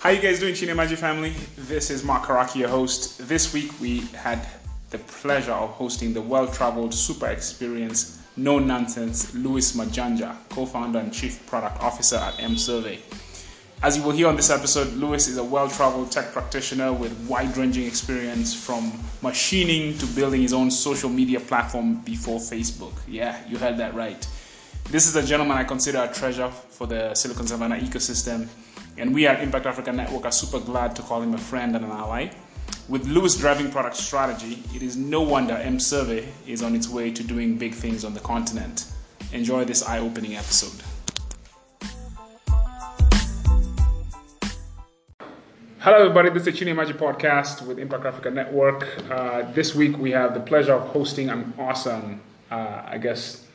How you guys doing, Chinemaji family? This is Mark Karake, your host. This week we had the pleasure of hosting the well-traveled, super experienced, no nonsense Louis Majanja, co-founder and chief product officer at mSurvey. As you will hear on this episode, Louis is a well-traveled tech practitioner with wide-ranging experience from machining to building his own social media platform before Facebook. Yeah, you heard that right. This is a gentleman I consider a treasure for the Silicon Savannah ecosystem, and we at Impact Africa Network are super glad to call him a friend and an ally. With Louis driving product strategy, it is no wonder mSurvey is on its way to doing big things on the continent. Enjoy this eye opening episode. Hello, everybody. This is the Chine Magic Podcast with Impact Africa Network. Uh, this week, we have the pleasure of hosting an awesome, uh, I guess,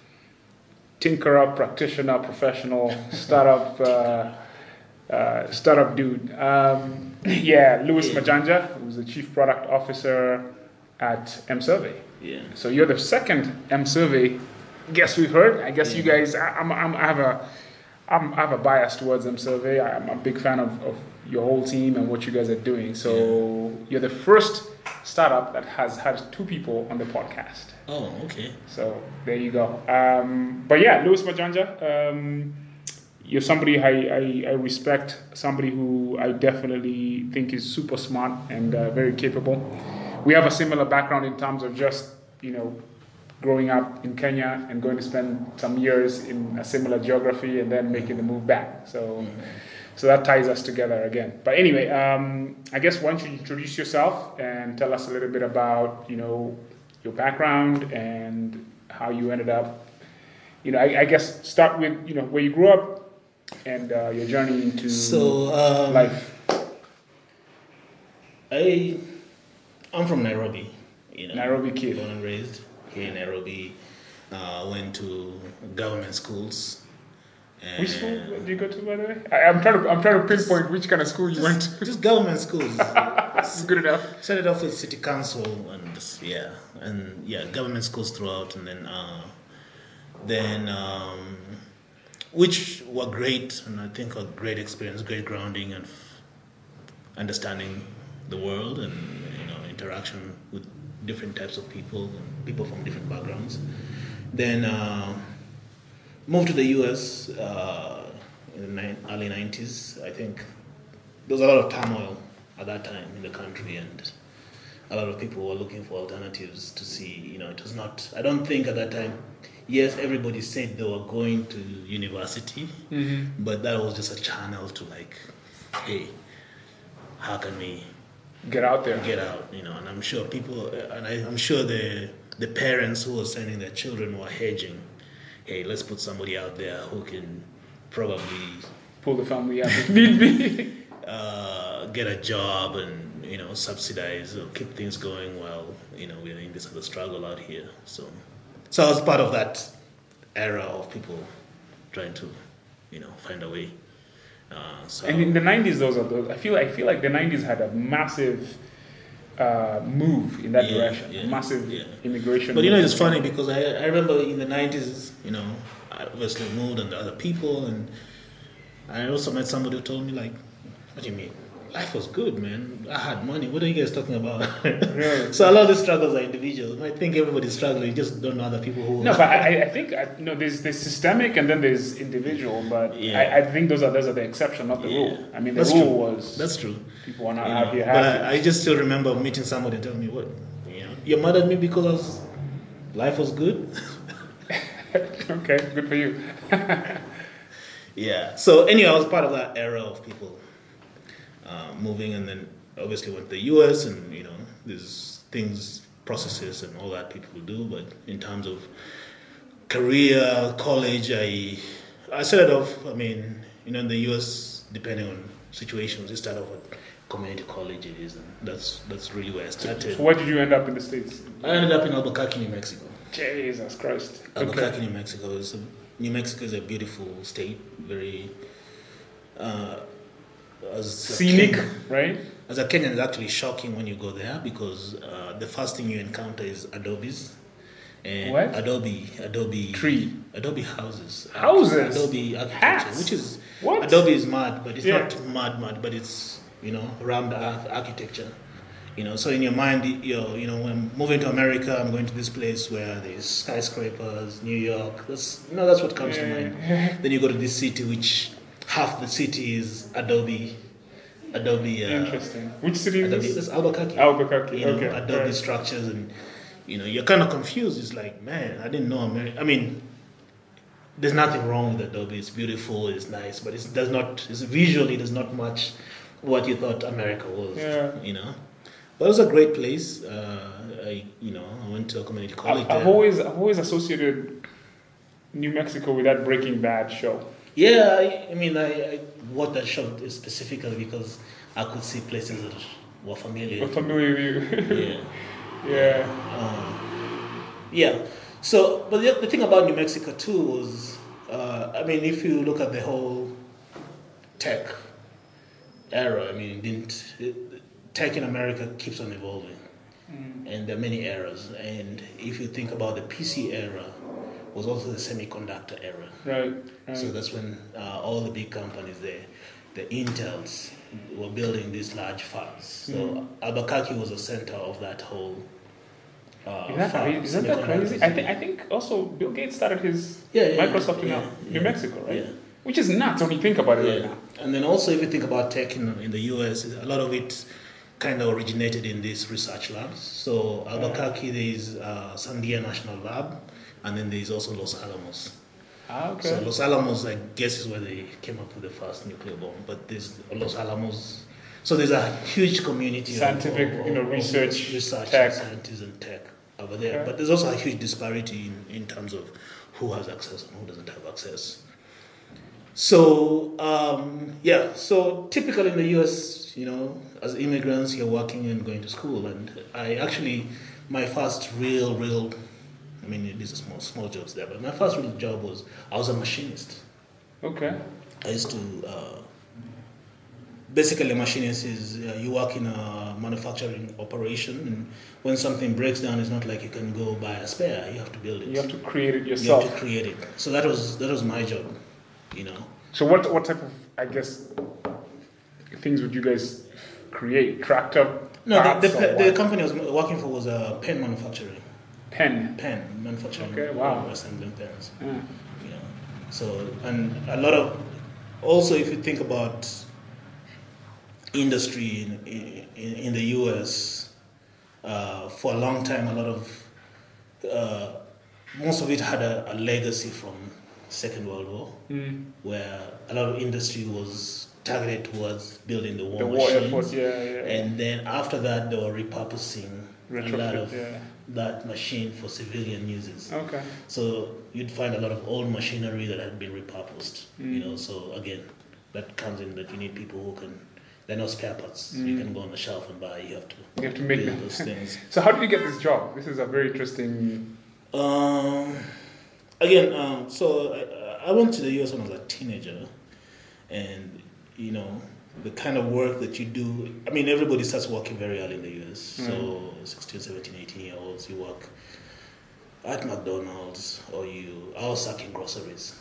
tinkerer, practitioner, professional, startup, uh, uh, startup dude. Um, yeah, Louis Majanja, who's the chief product officer at mSurvey. Yeah. So you're the second mSurvey guest we've heard. I guess you guys, I, I'm, I'm, I have a, I'm, I have a bias towards mSurvey. I'm a big fan of, of your whole team and what you guys are doing. So you're the first startup that has had two people on the podcast. Oh, okay. So there you go. Um, but yeah, Louis Majanja, um, you're somebody I, I, I respect, somebody who I definitely think is super smart and uh, very capable. We have a similar background in terms of just, you know, growing up in Kenya and going to spend some years in a similar geography and then making the move back. So, so that ties us together again. But anyway, um, I guess why don't you introduce yourself and tell us a little bit about, you know, your background and how you ended up. You know, I, I guess start with you know where you grew up and uh, your journey into So, um, life. I, I'm from Nairobi. You know, Nairobi kid. Born and raised here in Nairobi. Uh, went to government schools. And Which school did you go to, by the way? I, I'm trying to I'm trying to pinpoint which kind of school you went to. Just government schools. That's good enough. Started off with city council and just, yeah, and yeah, government schools throughout, and then uh, then um, which were great, and I think a great experience, great grounding, and understanding the world, and you know, interaction with different types of people, and people from different backgrounds. Then uh, moved to the U.S. Uh, in the early '90s. I think there was a lot of turmoil at that time in the country and a lot of people were looking for alternatives to see you know it was not i don't think at that time yes everybody said they were going to university but that was just a channel to like hey how can we Get out there. get out you know and i'm sure people and I, i'm sure the the parents who were sending their children were hedging hey let's put somebody out there who can probably Pull the family out if need be. uh, get a job and you know subsidize or keep things going while you know we're in this other struggle out here. So, so I was part of that era of people trying to you know find a way. Uh, so And in the '90s, those are those. I feel I feel like the '90s had a massive uh, move in that Yeah, direction. yeah, massive yeah. immigration. But you know, it's funny because I, I remember in the 90s, you know, I obviously moved and other people, and I also met somebody who told me, like, what do you mean? Life was good, man. I had money. What are you guys talking about? Really? so a lot of these struggles are individual. I think everybody's struggling. You just don't know other people who. No, but I, I think I, no. There's there's systemic and then there's individual, but Yeah. I, I think those are those are the exception, not the Yeah. rule. I mean, the That's rule true. was That's true. people are not You out know, here but happy. I, I just still remember meeting somebody and telling me, what, you know, you're mad at me because life was good? okay, good for you. Yeah. So anyway, I was part of that era of people uh, moving, and then obviously went to the U.S. and you know there's things, processes, and all that people do. But in terms of career, college, I I started off. I mean, you know, in the U.S. depending on situations, you start off at community colleges, and that's that's really where I started. So where did you end up in the states? I ended up in Albuquerque, New Mexico. Jesus Christ. Albuquerque, New Mexico is a, New Mexico is a beautiful state, very uh, as Scenic, Kenyan- right? as a Kenyan, it's actually shocking when you go there because uh, the first thing you encounter is adobes, and What? Adobe, Adobe Tree. Adobe houses, Houses? Adobe architecture, Hats? which is What? Adobe is mad, but it's Yeah. not mad mad, but it's you know around the arch- architecture. You know, so in your mind, you're, you know, when moving to America, I'm going to this place where there's skyscrapers, New York. That's, you know, that's what comes to mind. Then you go to this city, which half the city is Adobe, Adobe, uh, Interesting. Which city is Adobe, this? Albuquerque. Albuquerque. You know, okay. Adobe Right. structures, and you know, you're kind of confused. It's like, man, I didn't know America. I mean, there's nothing wrong with Adobe. It's beautiful. It's nice, but it does not. It's visually, there's not much what you thought America was. Yeah. You know, but it was a great place. Uh, I, you know, I went to a community college I've, I've always I've always associated New Mexico with that Breaking Bad show. Yeah, I, I mean, I, I watched that show specifically because I could see places that were familiar. I'm familiar with you. yeah. yeah. Um, yeah. So, but the, the thing about New Mexico too was, uh, I mean, if you look at the whole tech era, I mean, didn't it, tech in America keeps on evolving, and there are many eras. And if you think about the PC era, was also the semiconductor era. Right. right. So that's when uh, all the big companies, the the Intels, were building these large fabs. So Mm. Albuquerque was the center of that whole. Uh, is that? Isn't that crazy? I think I think also Bill Gates started his Yeah, yeah, Microsoft in yeah, uh, New Mexico, right? yeah. Which is nuts when you think about it right now. And then also, if you think about tech in, in the US, a lot of it kind of originated in these research labs. So Albuquerque, there is uh, Sandia National Lab, and then there is also Los Alamos. Ah, okay. So Los Alamos, I guess, is where they came up with the first nuclear bomb. But there's Los Alamos. So there's a huge community of- Scientific, of, you know, of- of research, research, tech. and scientists and tech over there. Okay. But there's also a huge disparity in, in terms of who has access and who doesn't have access. So um, yeah, so typically in the U.S., you know, as immigrants, you're working and going to school, and I actually, my first real, real, I mean, these are small, small jobs there, but my first real job was I was a machinist. okay. I used to uh, basically a machinist is uh, you work in a manufacturing operation, and when something breaks down, it's not like you can go buy a spare. You have to build it. You have to create it yourself. You have to create it. So that was that was my job, you know. So what what type of I guess things would you guys create? Tractor No, the, the, the company I was working for was uh, pen manufacturing. Pen. Pen manufacturing. Okay, wow. Assembling pens. Ah, You know. So and a lot of also if you think about industry in, in, in the U.S. Uh, for a long time, a lot of uh, most of it had a, a legacy from Second World War, mm, where a lot of industry was targeted towards building the war the war machines. effort. Yeah, yeah. And then after that, they were repurposing a lot of Yeah. That machine for civilian uses. Okay. So you'd find a lot of old machinery that had been repurposed. You Mm. know, so again, that comes in that you need people who can. They're not spare parts. You Mm. can go on the shelf and buy. You have to. You have to make those things. So how did you get this job? This is a very interesting. Um, again, um, so I, I went to the US when I was a teenager, and you know the kind of work that you do. I mean, everybody starts working very early in the US. So 16, 17, 18 year olds, you work at McDonald's or you. I was sucking groceries.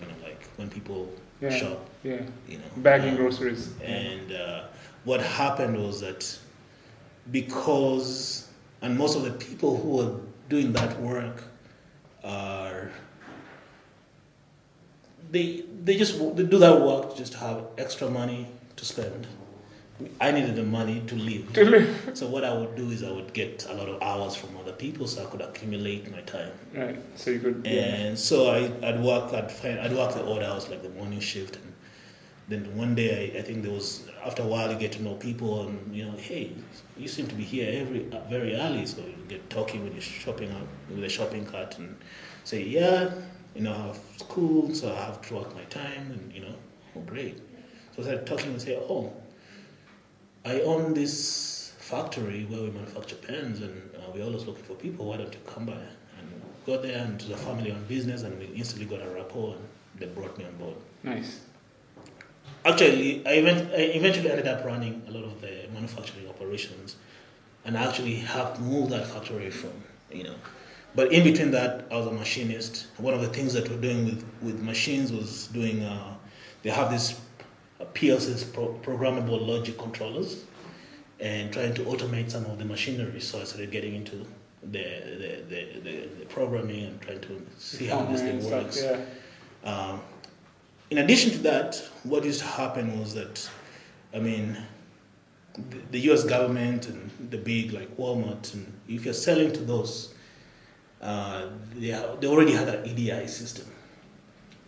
You know, like when people Yeah. shop. Yeah. You know, Bagging um, groceries. and uh, what happened was that because, and most of the people who were doing that work are, they, they just they do that work to just have extra money to spend. I needed the money to live. To live. So what I would do is I would get a lot of hours from other people so I could accumulate my time. Right. So you could. Yeah. And so I, I'd work, I'd find, I'd work the odd hours, like the morning shift. And then one day, I, I think there was, after a while, you get to know people and, you know, hey, you seem to be here every uh, very early. So you get talking with your shopping with a shopping cart and say, yeah, you know, I have school, so I have to work my time. And, you know, oh, great. So I started talking and say, oh, I own this factory where we manufacture pens, and uh, we're always looking for people. Why don't you come by? And got there, and it was a family-owned business, and we instantly got a rapport, and they brought me on board. Nice. Actually, I, event- I eventually ended up running a lot of the manufacturing operations, and I actually helped move that factory from, you know, but in between that, I was a machinist. One of the things that we're doing with, with machines was doing, uh, they have these PLCs, pro- programmable logic controllers, and trying to automate some of the machinery. So I started getting into the, the, the, the, the programming and trying to see how this thing Stuff, works. Yeah. Um, in addition to that, what used to happen was that, I mean, the, the U.S. government and the big like Walmart, and if you're selling to those, uh, they, ha- they already had an EDI system,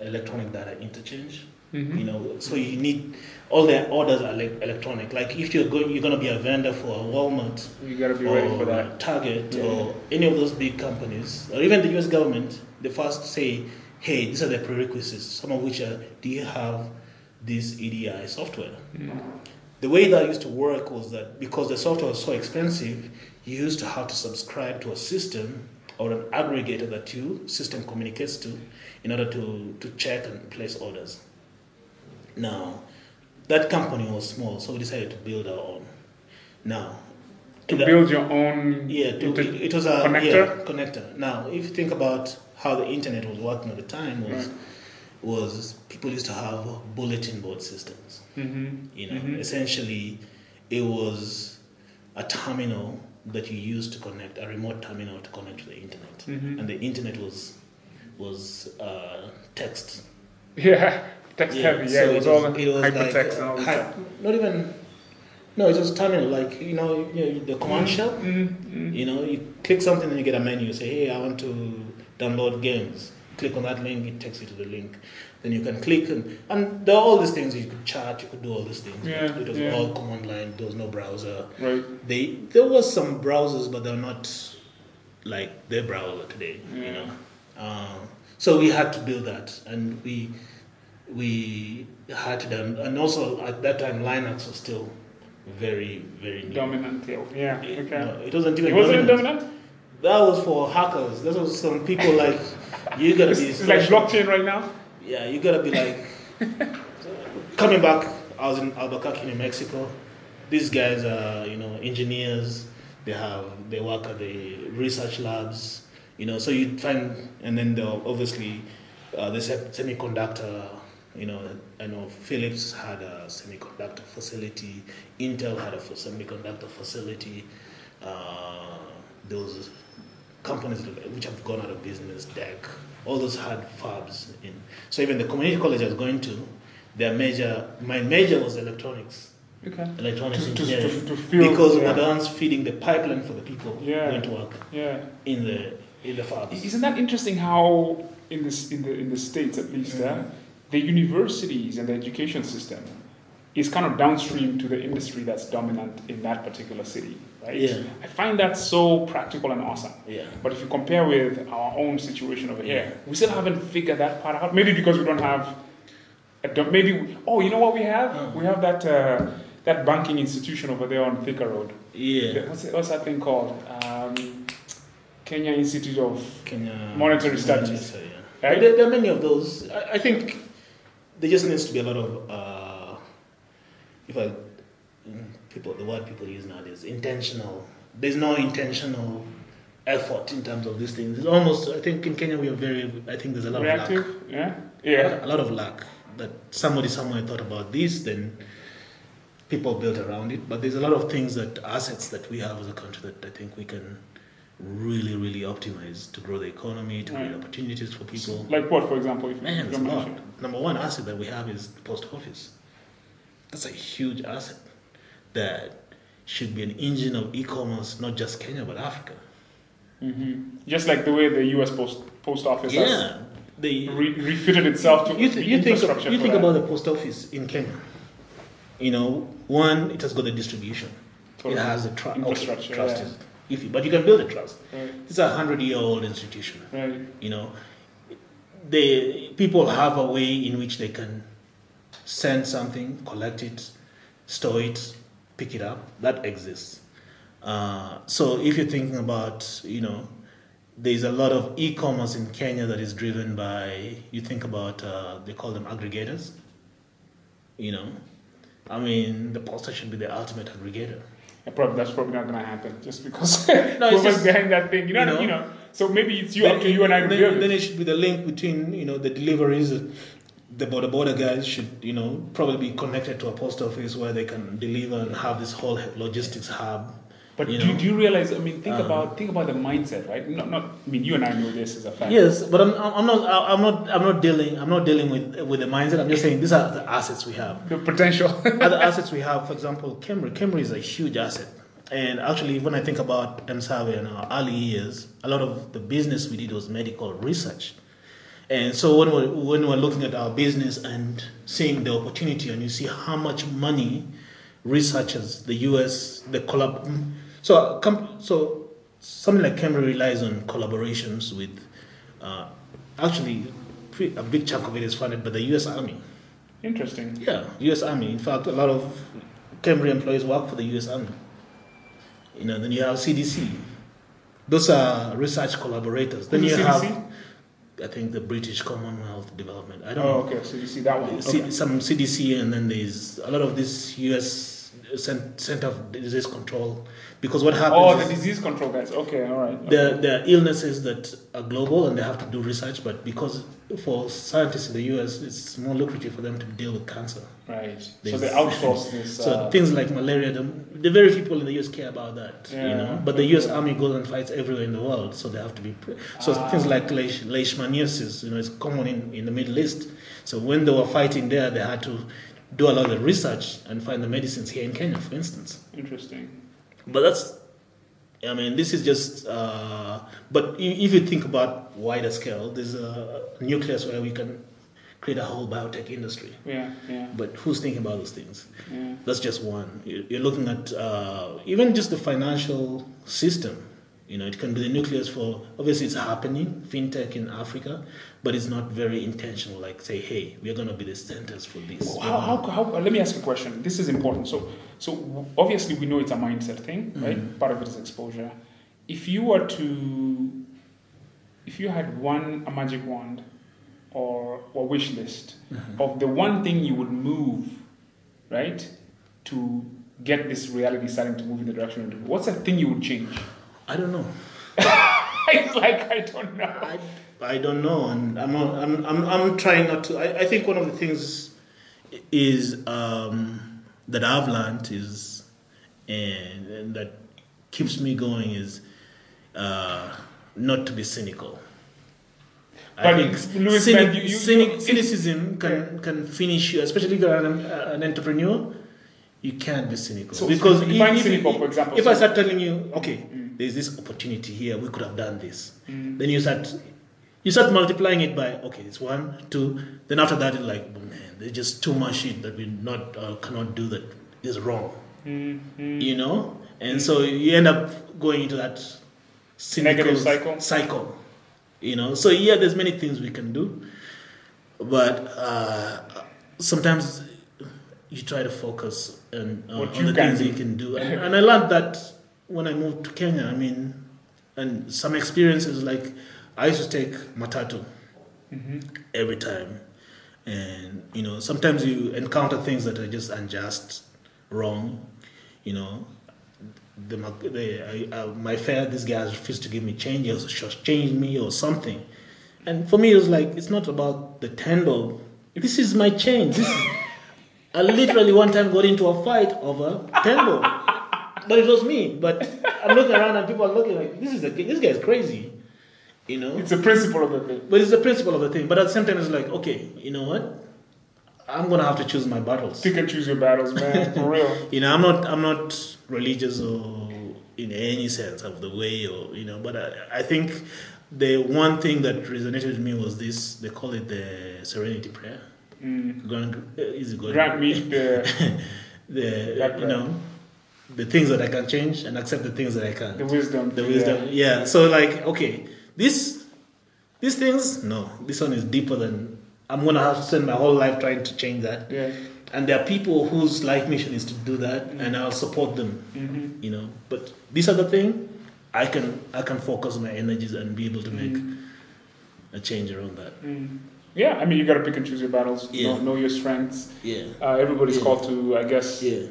electronic data interchange. Mhm. You know, so you need all their orders are like electronic. Like if you're going, you're to be a vendor for a Walmart You got to be ready or for that. Target Yeah. or any of those big companies, or even the US government, they first say, hey, these are the prerequisites, some of which are, do you have this EDI software? Mm. The way that used to work was that because the software was so expensive, you used to have to subscribe to a system or an aggregator that your system communicates to in order to, to check and place orders. Now, that company was small, so we decided to build our own. Now, To the- build your own yeah, to, inter- it, it was a connector? yeah, connector. Now, if you think about how the internet was working at the time, was Right. was people used to have bulletin board systems. Mhm. You know, Mhm. essentially, it was a terminal that you used to connect, a remote terminal to connect to the internet, Mhm. and the internet was was uh, text. Yeah, text heavy. Yeah, so it was all it was hypertext like, and all stuff. Not even. No, it was terminal, like you know, you know the command shell. Mm, mm. You know, you click something and you get a menu. You say, hey, I want to download games. Click on that link, it takes you to the link. Then you can click, and, and there are all these things. You could chat, you could do all these things. Yeah, it was yeah. all command line, there was no browser. Right. They There was some browsers, but they're not like their browser today, you know. Um, so we had to build that, and we we had to done, and also at that time Linux was still very very new. Dominant. Yeah. Yeah. It, Okay. no, it wasn't even it wasn't dominant. dominant. That was for hackers. That was some people like you gotta It's, be it's like blockchain right now. Yeah, you gotta be like coming back. I was in Albuquerque, New Mexico. These guys are you know engineers. They have they work at the research labs. You know, so you find and then they'll obviously uh, the semiconductor. You know, I know Philips had a semiconductor facility. Intel had a semiconductor facility. Uh, those companies which have gone out of business, DEC, all those hard fabs in. So even the community college I was going to, their major, my major was electronics, Okay. electronics To- to- engineering, to- to fill- because yeah. we're the ones feeding the pipeline for the people Yeah. going to work Yeah. in the in the fabs. Isn't that interesting how in this in the in the states at least uh, the universities and the education system is kind of downstream to the industry that's dominant in that particular city, right? Yeah. I find that so practical and awesome. Yeah. But if you compare with our own situation over here, we still haven't figured that part out. Maybe because we don't have, a, maybe we, oh, you know what we have? Mm. We have that uh, that banking institution over there on Thika Road. Yeah. What's, it, what's that thing called? Um, Kenya Institute of Kenya Monetary Studies. yeah. Right? There, there are many of those. I, I think there just needs to be a lot of, uh, if I, people, the word people use nowadays, intentional. There's no intentional effort in terms of these things. It's almost, I think in Kenya we are very, I think there's a lot of reactive. luck. Yeah, yeah. A lot of luck that somebody somewhere thought about this, then people built around it. But there's a lot of things that assets that we have as a country that I think we can really, really optimize to grow the economy, to create Right. opportunities for people. Like what, for example? If Man, it's a lot. Number one asset that we have is the post office. That's a huge asset that should be an engine of e-commerce, not just Kenya but Africa. Mhm. Just like the way the U.S. post post office has Yeah, they re- refitted itself to you, the th- you think infrastructure. you think that. about the post office in Kenya. You know, one, it has got the distribution. Totally. It has the tru- Infrastructure, trust yeah. is iffy, but you can build a trust. Right, It's a hundred-year-old institution. right. You know, they people have a way in which they can send something, collect it, store it, pick it up. That exists. Uh, so if you're thinking about, you know, there's a lot of e-commerce in Kenya that is driven by. You think about uh, they call them aggregators. You know, I mean, the poster should be the ultimate aggregator. Probably, that's probably not going to happen just because No, it's just- behind that thing. You know, you know, you know, So maybe it's you up to you and I then, then it should be the link between you know the deliveries. The boda boda guys should you know probably be connected to a post office where they can deliver and have this whole logistics hub. But you do, know. do you realize? I mean, think Um, about think about the mindset, right? Not, not. I mean, you and I know this as a fact. Yes, but I'm, I'm not I'm not I'm not dealing I'm not dealing with with the mindset. I'm just saying these are the assets we have. The potential. Other assets we have, for example, KEMRI. KEMRI is a huge asset. And actually, when I think about mSurvey in our early years, a lot of the business we did was medical research. And so when we're, when we're looking at our business and seeing the opportunity, and you see how much money researchers, the US, the collab, so com- so something like KEMRI relies on collaborations with, uh, actually, a big chunk of it is funded by the US Army. Interesting. Yeah, U.S. Army. In fact, a lot of KEMRI employees work for the U.S. Army. You know, then you have CDC. Those are research collaborators. Then you the have, CDC? I think, the British Commonwealth Development. I don't Oh, okay. So you see that one. C- Okay. Some CDC, and then there's a lot of this U.S. Uh, cent- Center of Disease Control. Because what happens Oh, the disease control guys. Okay, all right. there, there are illnesses that are global and they have to do research, but because for scientists in the U.S., it's more lucrative for them to deal with cancer. Right. So There's- they outsource this. So uh, things like malaria, the, the very few people in the US care about that, you know. But the US Army goes and fights everywhere in the world, so they have to be. Pre- so Ah. things like leish- leishmaniasis, you know, is common in, in the Middle East. So when they were fighting there, they had to do a lot of research and find the medicines here in Kenya, for instance. interesting. But that's, I mean, this is just. Uh, but if you think about wider scale, there's a nucleus where we can create a whole biotech industry. Yeah, yeah, But who's thinking about those things? yeah. That's just one. You- You're looking at uh, even just the financial system. You know, it can be the nucleus for obviously it's happening, fintech in Africa, but it's not very intentional. Like say, hey, we are going to be the centers for this. How, how, how, let me ask a question. This is important. So, so obviously we know it's a mindset thing, right? Mhm. Part of it is exposure. If you were to, if you had one a magic wand, or a wish list Mhm. of the one thing you would move, right, to get this reality starting to move in the direction of what's that thing you would change? I don't know. it's like I don't know. I, I don't know, and I'm not, I'm, I'm I'm trying not to. I, I think one of the things is um, that I've learned is, and, and that keeps me going is uh, not to be cynical. I But, think Louis, cynic- man, you- you- cynic- you- cynicism can, can finish you, especially if you're an, an entrepreneur. You can't be cynical So- because if, cynical, if, for example. if I start telling you, okay, Mm. There's this opportunity here, we could have done this Mm. then you start you start multiplying it by okay it's one two then after that it's like man there's just too much shit that we not uh, cannot do that is wrong Mm, mm. you know and so you end up going into that Negative cycle? cycle you know so yeah there's many things we can do but uh, sometimes you try to focus on, on, What on the things do. you can do and, and i learned that when i moved to kenya i mean and some experiences like i used to take matatu Mhm. every time. And you know sometimes you encounter things that are just unjust wrong you know. The, the I, uh, my fare this guy has refused to give me change or changed me or something. And for me it was like it's not about the ten bob this is my change. This is, i literally one time got into a fight over ten bob but it was me but i'm looking around and people are looking like this is a, this guy is crazy you know It's the principle of the thing. but it's the principle of the thing. But at the same time, it's like, okay, you know what? I'm gonna have to choose my battles. Pick and choose your battles, man. For real. You know, I'm not, I'm not religious or in any sense of the way, or you know. But I, I think the one thing that resonated with me was this. They call it the Serenity Prayer. Mm. Uh, is it good? Grant me the, the you know the things that I can change and accept the things that I can't. the wisdom. the wisdom yeah. so like okay this these things no this one is deeper than i'm gonna have to spend my whole life trying to change that Yeah. and there are people whose life mission is to do that and i'll support them Mm-hmm. you know but this other thing i can i can focus my energies and be able to make Mm. a change around that Mm. Yeah, I mean, you got to pick and choose your battles. Yeah. Know, know your strengths. yeah Uh, everybody's Yeah. called to, I guess, yeah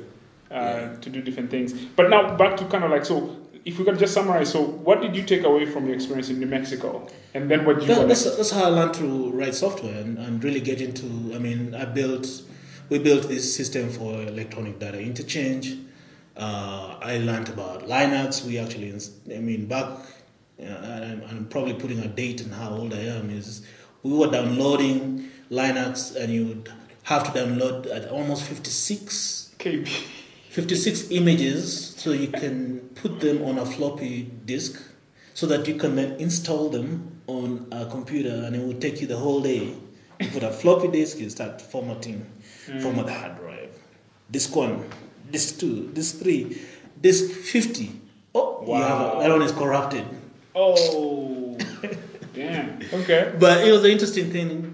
uh, to do different things. But now back to kind of like so. if we could just summarize, so what did you take away from your experience in New Mexico, and then what did you? That, that's, that's how I learned to write software and, and really get into. I mean, I built, we built this system for electronic data interchange. Uh, I learned about Linux. We actually, I mean, back, uh, and I'm probably putting a date on how old I am. Is we were downloading Linux, and you would have to download at almost 56 KB. 56 images so you can put them on a floppy disk so that you can then install them on a computer and it will take you the whole day. You put a floppy disk, you start formatting, hmm. format the hard drive. Disk one, disk two, disk three, disk 50. Oh, you have Wow. a, that one is corrupted. Oh, damn. Okay. But it was an interesting thing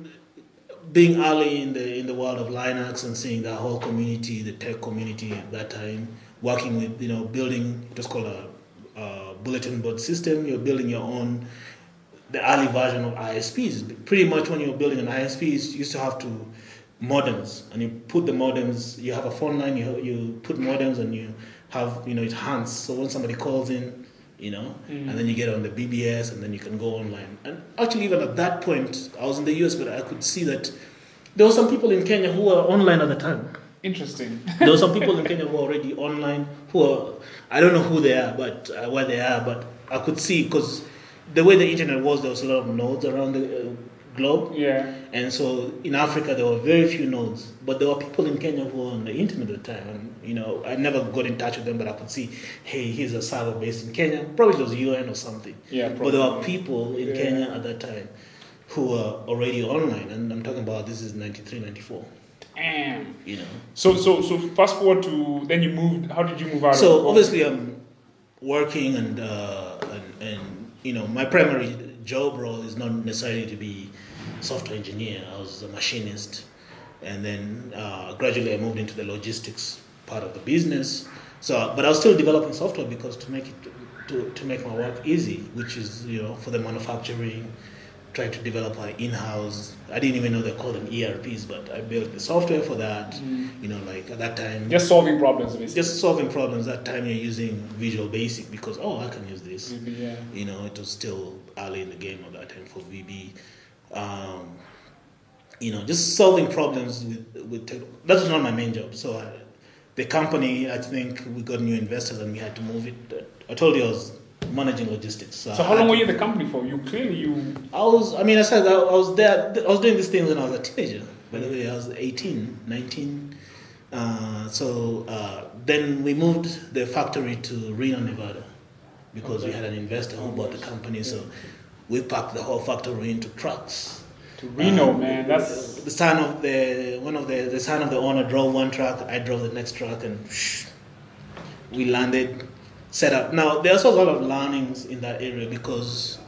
being early in the in the world of Linux and seeing that whole community, the tech community at that time, working with you know building it was called a, a bulletin board system. You're building your own the early version of ISPs. Pretty much when you're building an ISP, you used to have to modems, and you put the modems. You have a phone line. You you put modems, and you have you know it hands. So when somebody calls in, you know, and then you get on the BBS, and then you can go online. And actually, even at that point, I was in the US, but I could see that there were some people in Kenya who were online at the time. Interesting. There were some people in Kenya who were already online. Who are, I don't know who they are, but uh, where they are, but I could see because the way the internet was, there was a lot of nodes around the uh, globe. Yeah. And so in Africa, there were very few nodes, but there were people in Kenya who were on the internet at the time. And, you know, I never got in touch with them, but I could see, hey, here's a server based in Kenya. Probably it was UN or something. Yeah, But there were people in Yeah. Kenya at that time who were already online. And I'm talking about this is 93, 94, Damn. you know. So so so fast forward to then you moved. How did you move out? So obviously I'm working and, uh, and, and, you know, my primary job role is not necessarily to be software engineer. I was a machinist. And then uh, gradually I moved into the logistics part of the business. So, but I was still developing software because to make it, to, to make my work easy, which is, you know, for the manufacturing, trying to develop our in-house. I didn't even know they called them ERPs, but I built the software for that. You know, like at that time, just solving problems basically. just solving problems that time you're using visual basic because oh i can use this yeah. you know it was still early in the game at that time for vb um, you know just solving problems with with tech. that was not my main job so I, the company i think we got new investors and we had to move it i told you i was managing logistics so, So how long were you in the company for? You clearly you. I was, I mean, I said I I was there, I was doing these things when I was a teenager. By the way, I was 18, 19. Uh, so uh, then we moved the factory to Reno, Nevada, because we had an investor who bought the company. So we packed the whole factory into trucks. To Reno, Uh, man. That's the son of the one of the the son of the owner drove one truck. I drove the next truck, and we landed, set up. Now there's also a lot of learnings in that area because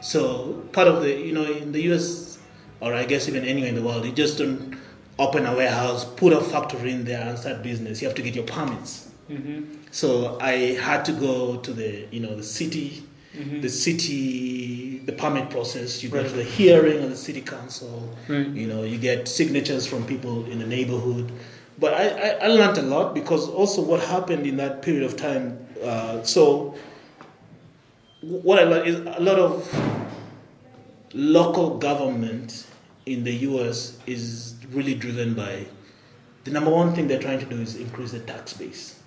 so part of the you know in the US or I guess even anywhere in the world, you just don't open a warehouse, put a factory in there, and start business. You have to get your permits. So I had to go to the you know the city, the city, the permit process. You go to the hearing of the city council. Right. You know you get signatures from people in the neighborhood. But I, I, I learned a lot because also what happened in that period of time. Uh, so what I learned is a lot of local government in the US is really driven by the number one thing they're trying to do is increase the tax base.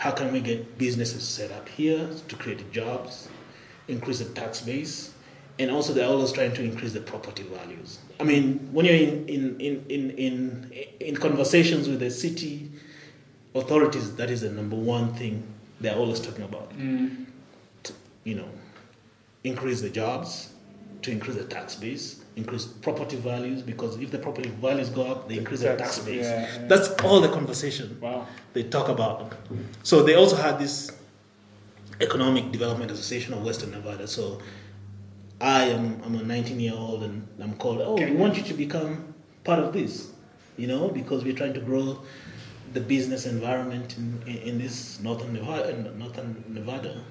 How can we get businesses set up here to create jobs, increase the tax base, and also they're always trying to increase the property values. I mean, when you're in in, in, in, in, in conversations with the city authorities, that is the number one thing they're always talking about. Mm. To, you know, increase the jobs, to increase the tax base, increase property values, because if the property values go up, they increase the Tax, base. yeah, yeah. That's all the conversation wow. they talk about. So they also had this Economic Development Association of Western Nevada. So I am I'm a 19 year old and I'm called. Oh, we want you to become part of this, you know, because we're trying to grow the business environment in, in, in this northern Nevada. Northern Nevada.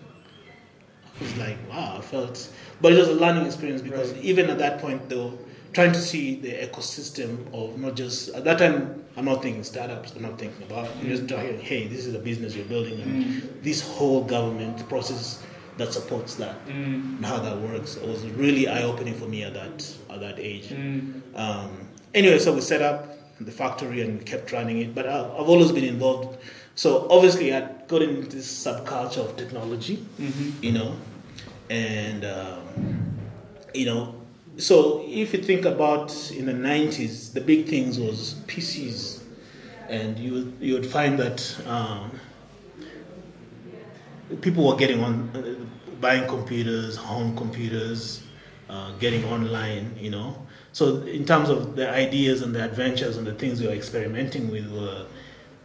Was like, wow, I felt, but it was a learning experience because Right. even at that point, though, trying to see the ecosystem of not just at that time. I'm not thinking startups. I'm not thinking about. I'm just mm. talking. Hey, this is a business you're building, and mm. this whole government process that supports that mm. and how that works. It was really eye opening for me at that at that age. Um, anyway, so we set up the factory and we kept running it. But I, I've always been involved. So obviously, I got into this subculture of technology, you know, and um, you know. So if you think about in the '90s, the big things was PCs, and you would, you would find that um, people were getting on uh, buying computers, home computers, uh, getting online, you know. So in terms of the ideas and the adventures and the things we were experimenting with were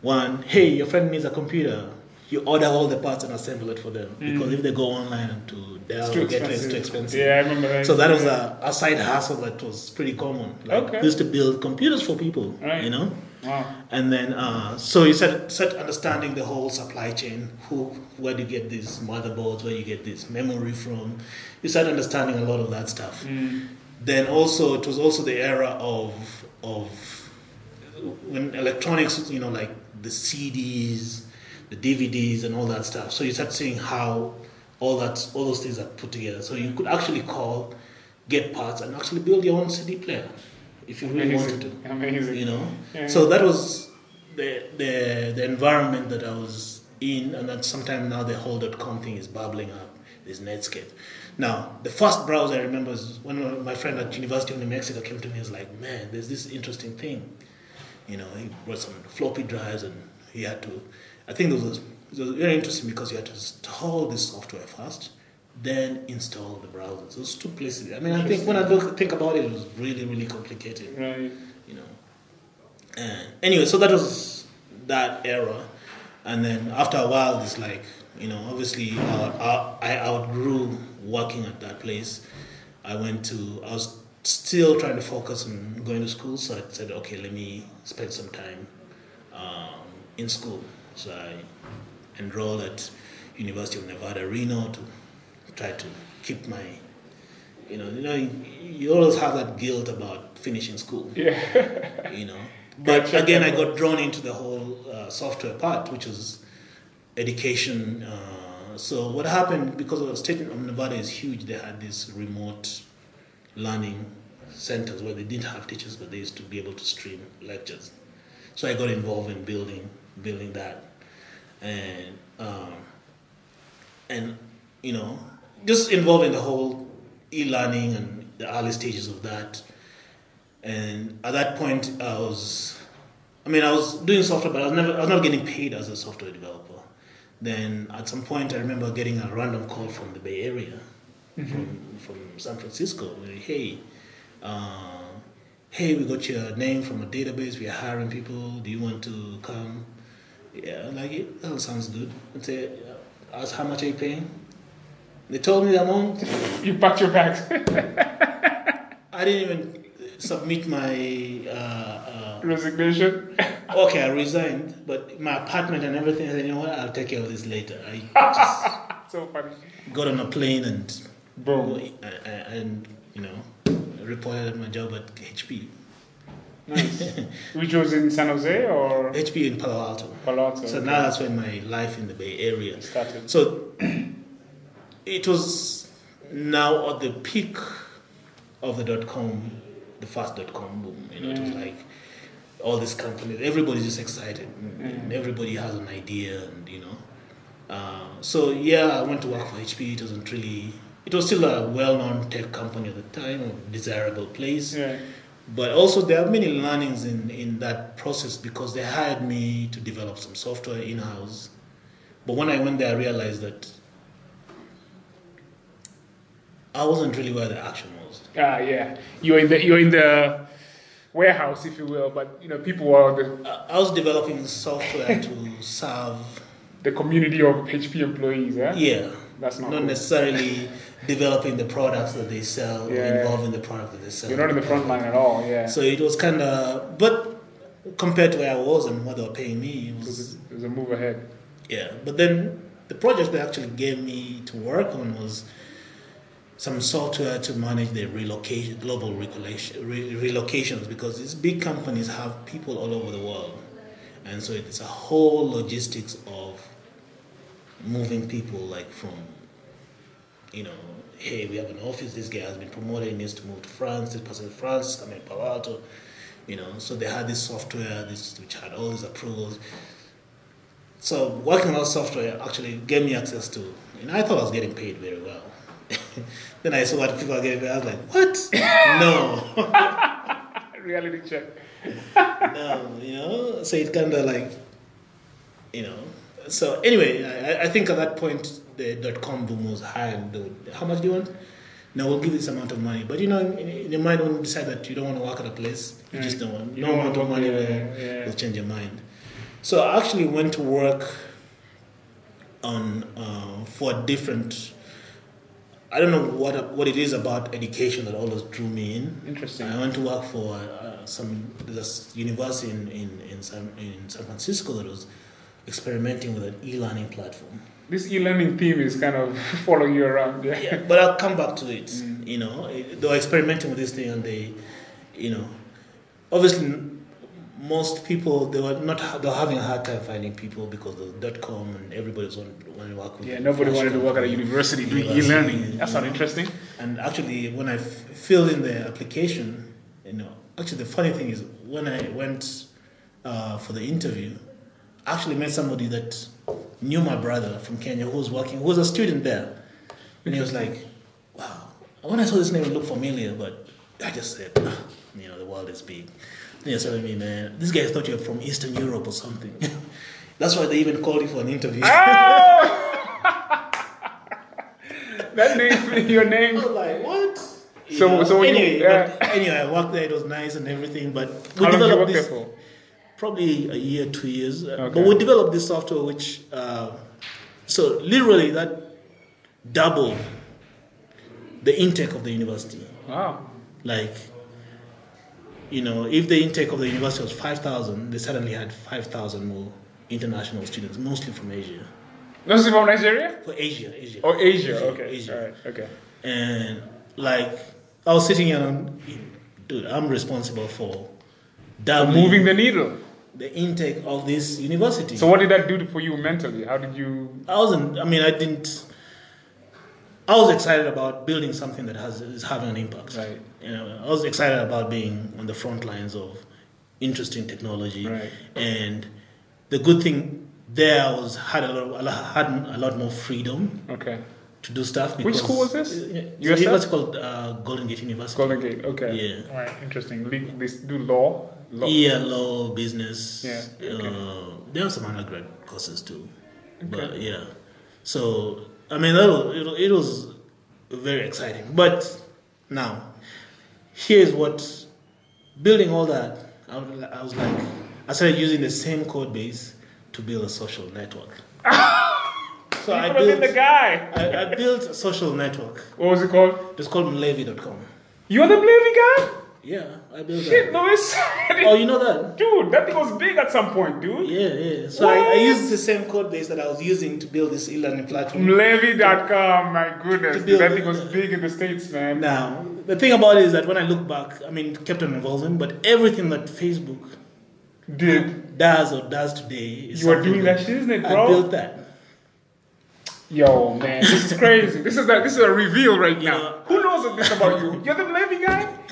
one, hey, your friend needs a computer. You order all the parts and assemble it for them because if they go online and to Dell, It's too get it, it's expensive. too expensive. Yeah, I remember that. So that was a, a side hustle that was pretty common. Like Okay. we used to build computers for people, Right. you know. Wow. And then, uh, so you start, start understanding the whole supply chain. Who, where do you get these motherboards? Where you get this memory from? You start understanding a lot of that stuff. Then also, it was also the era of of when electronics, you know, like the CDs, the DVDs, and all that stuff. So you start seeing how all that, all those things are put together. So you could actually call, get parts, and actually build your own CD player if you really wanted to Amazing. Amazing. you know. Yeah. So that was the the the environment that I was in, and that sometime now the whole .com thing is bubbling up. This Netscape. Now, the first browser I remember is when my friend at University of New Mexico came to me. He was like, "Man, there's this interesting thing." You know, he brought some floppy drives, and he had to. I think it was it was very interesting because you had to install the software first, then install the browser. browsers. Those two places. I mean, I think when I look think about it, it was really really complicated Right. you know. And anyway, so that was that era, and then after a while, it's like you know, obviously, uh, I, I outgrew working at that place. I went to, I was still trying to focus on going to school, so I said, okay, let me spend some time um, in school. So I enrolled at University of Nevada, Reno, to try to keep my, you know, you know, you, you always have that guilt about finishing school Yeah. you know. But again, I got drawn into the whole uh, software part, which was education. Uh, so what happened because of the state of Nevada is huge, they had this remote learning centers where they didn't have teachers, but they used to be able to stream lectures. So I got involved in building building that, and um, and you know just involved in the whole e-learning and the early stages of that. And at that point, I was, I mean, I was doing software, but I was never, I was not getting paid as a software developer. Then at some point, I remember getting a random call from the Bay Area, from from San Francisco. Hey, uh, hey, we got your name from a database. We are hiring people. Do you want to come? Yeah, I'm like it. That sounds good. I say, ask how much are you paying? They told me the amount. You packed your bags. I didn't even submit my. Uh, Resignation. uh, okay, I resigned, but my apartment and everything. I said, you know what? I'll take care of this later. I so funny. got on a plane and Boom. uh, and you know reported at my job at HP. Nice. Which was in San Jose or HP in Palo Alto. Palo Alto? So now that's when my life in the Bay Area started. So it was now at the peak of the dot com, the fast dot com boom. You know, it was mm. like all these companies, everybody's just excited, and everybody has an idea, and you know. Uh, so yeah, I went to work for HP. It wasn't really. It was still a well-known tech company at the time, a desirable place. Yeah. But also, there are many learnings in, in that process because they hired me to develop some software in house. But when I went there, I realized that I wasn't really where the action was. Ah, yeah. You're in the you're in the warehouse, if you will, but you know people were the I I was developing software to serve, the community of HP employees. Yeah. yeah, That's not. not cool. necessarily developing the products that they sell or Yeah. involved in the product that they sell. You're not in the front line at all. Yeah. So it was kind of, but compared to where I was and what they were paying me, it was, it was a move ahead. Yeah, but then the project they actually gave me to work on was some software to manage the relocation, global relocation, re- relocations because these big companies have people all over the world, and so it's a whole logistics of moving people like from, you know, hey, we have an office. This guy has been promoted. He needs to move to France. This person in France is coming to Palo Alto. You know, so they had this software, this which had all these approvals. So working on that software actually gave me access to, and I thought I was getting paid very well. then I saw what people are getting paid. I was like, what? no. Reality check. no, you know. So it's kind of like, you know. So anyway, I, I think at that point the dot com boom was high. And they would, how much do you want? Now we'll give you this amount of money. But you know, in, in your mind, when you decide that you don't want to work at a place, you just don't want. No amount of money work will, yeah. will change your mind. So I actually went to work on uh, for a different. I don't know what what it is about education that always drew me in. Interesting. I went to work for uh, some this university in, in, in, San, in San Francisco that was experimenting with an e-learning platform. This e-learning theme is kind of following you around. Yeah. Yeah, but I'll come back to it. You know, they were experimenting with this thing, and they, you know, obviously most people they were not they were having a hard time finding people because of dot com and everybody was wanting to work with. Yeah, nobody wanted to work at a university doing University, e-learning. That's not interesting. And actually, when I f- filled in the application, you know, actually the funny thing is when I went uh, for the interview, I actually met somebody that knew my brother from Kenya who was working, who was a student there, and he was like, "Wow." I when I saw this name, it looked familiar, but I just said, ah, "You know, the world is big." And he was telling me, "Man, this guy thought you're from Eastern Europe or something." That's why they even called you for an interview. That name, your I name. was like, what? You So- know, so when you- anyway, yeah. anyway, I worked there. It was nice and everything. But How we long did you developed work there this for? Probably a year, two years. Uh, Okay. But we developed this software, which uh, so literally that doubled the intake of the university. Wow. Like, you know, if the intake of the university was five thousand, they suddenly had five thousand more international students, mostly from Asia. Mostly from Nigeria? For Asia, Asia. Oh, Asia. Okay. Asia. All right. Okay. and like I was sitting here and dude, I'm responsible for doubling Moving the needle. The intake of this university. So what did that do for you mentally? How did you? I wasn't. I mean, I didn't. I was excited about building something that has is having an impact. Right. You know, I was excited about being on the front lines of interesting technology. Right. And the good thing there was had a lot, had a lot more freedom Okay. to do stuff. Which school was this? It's USF? university called uh, Golden Gate University. Golden Gate. Okay. Yeah. All right. Interesting. Do law. Law. Yeah, law, business. Yeah, okay. Uh, there are some undergrad courses too. But yeah. So, I mean, that was, it, it was very exciting. But now, here's what building all that, I was, I was like, I started using the same code base to build a social network. so You I built, the guy. I, I built a social network. What was it called? It's called Mlevy.com. You're the Blavy guy? Yeah, I built Shit, that. Lewis. Oh, you know that? Dude, that thing was big at some point, dude. Yeah, yeah. So I, I used the same code base that I was using to build this e-learning platform. Mlevy.com, my goodness. Build that thing was big in the States, man. Now, the thing about it is that when I look back, I mean, it kept on evolving, but everything that Facebook did does or does today is you are doing that shit, isn't it, bro? I built that. Yo, man, this is crazy. this is a, this is a reveal right now. Who knows this about you? You're the Levy guy?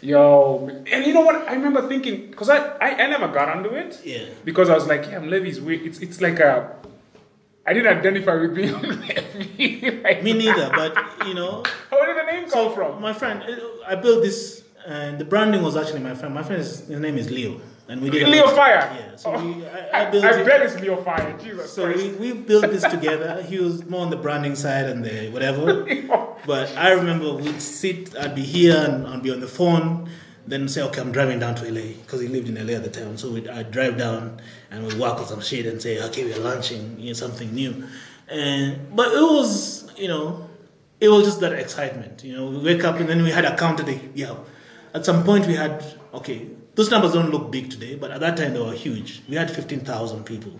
Yo, and you know what? I remember thinking, because I, I, I never got onto it. Yeah. Because I was like, yeah, Levy's weird. It's, it's like a. I didn't identify with being Levy. like, Me neither, but you know, Where did the name come from? my friend, uh, I built this, and the branding was actually my friend. My friend, is, his name is Leo, and we did a Leo lot- Fire. Yeah, so Oh. we, I, I built I it. bet it's Leo Fire. Jesus So Christ. we, we built this together. He was more on the branding side and the whatever. But I remember we'd sit, I'd be here and I'd be on the phone, then say, okay, I'm driving down to LA because he lived in LA at the time. So we'd, I'd drive down and we'd work on some shit and say, okay, we're launching you know, something new. And but it was, you know, it was just that excitement. You know, we wake up and then we had a count at yeah. At some point we had okay, those numbers don't look big today, but at that time they were huge. We had fifteen thousand people.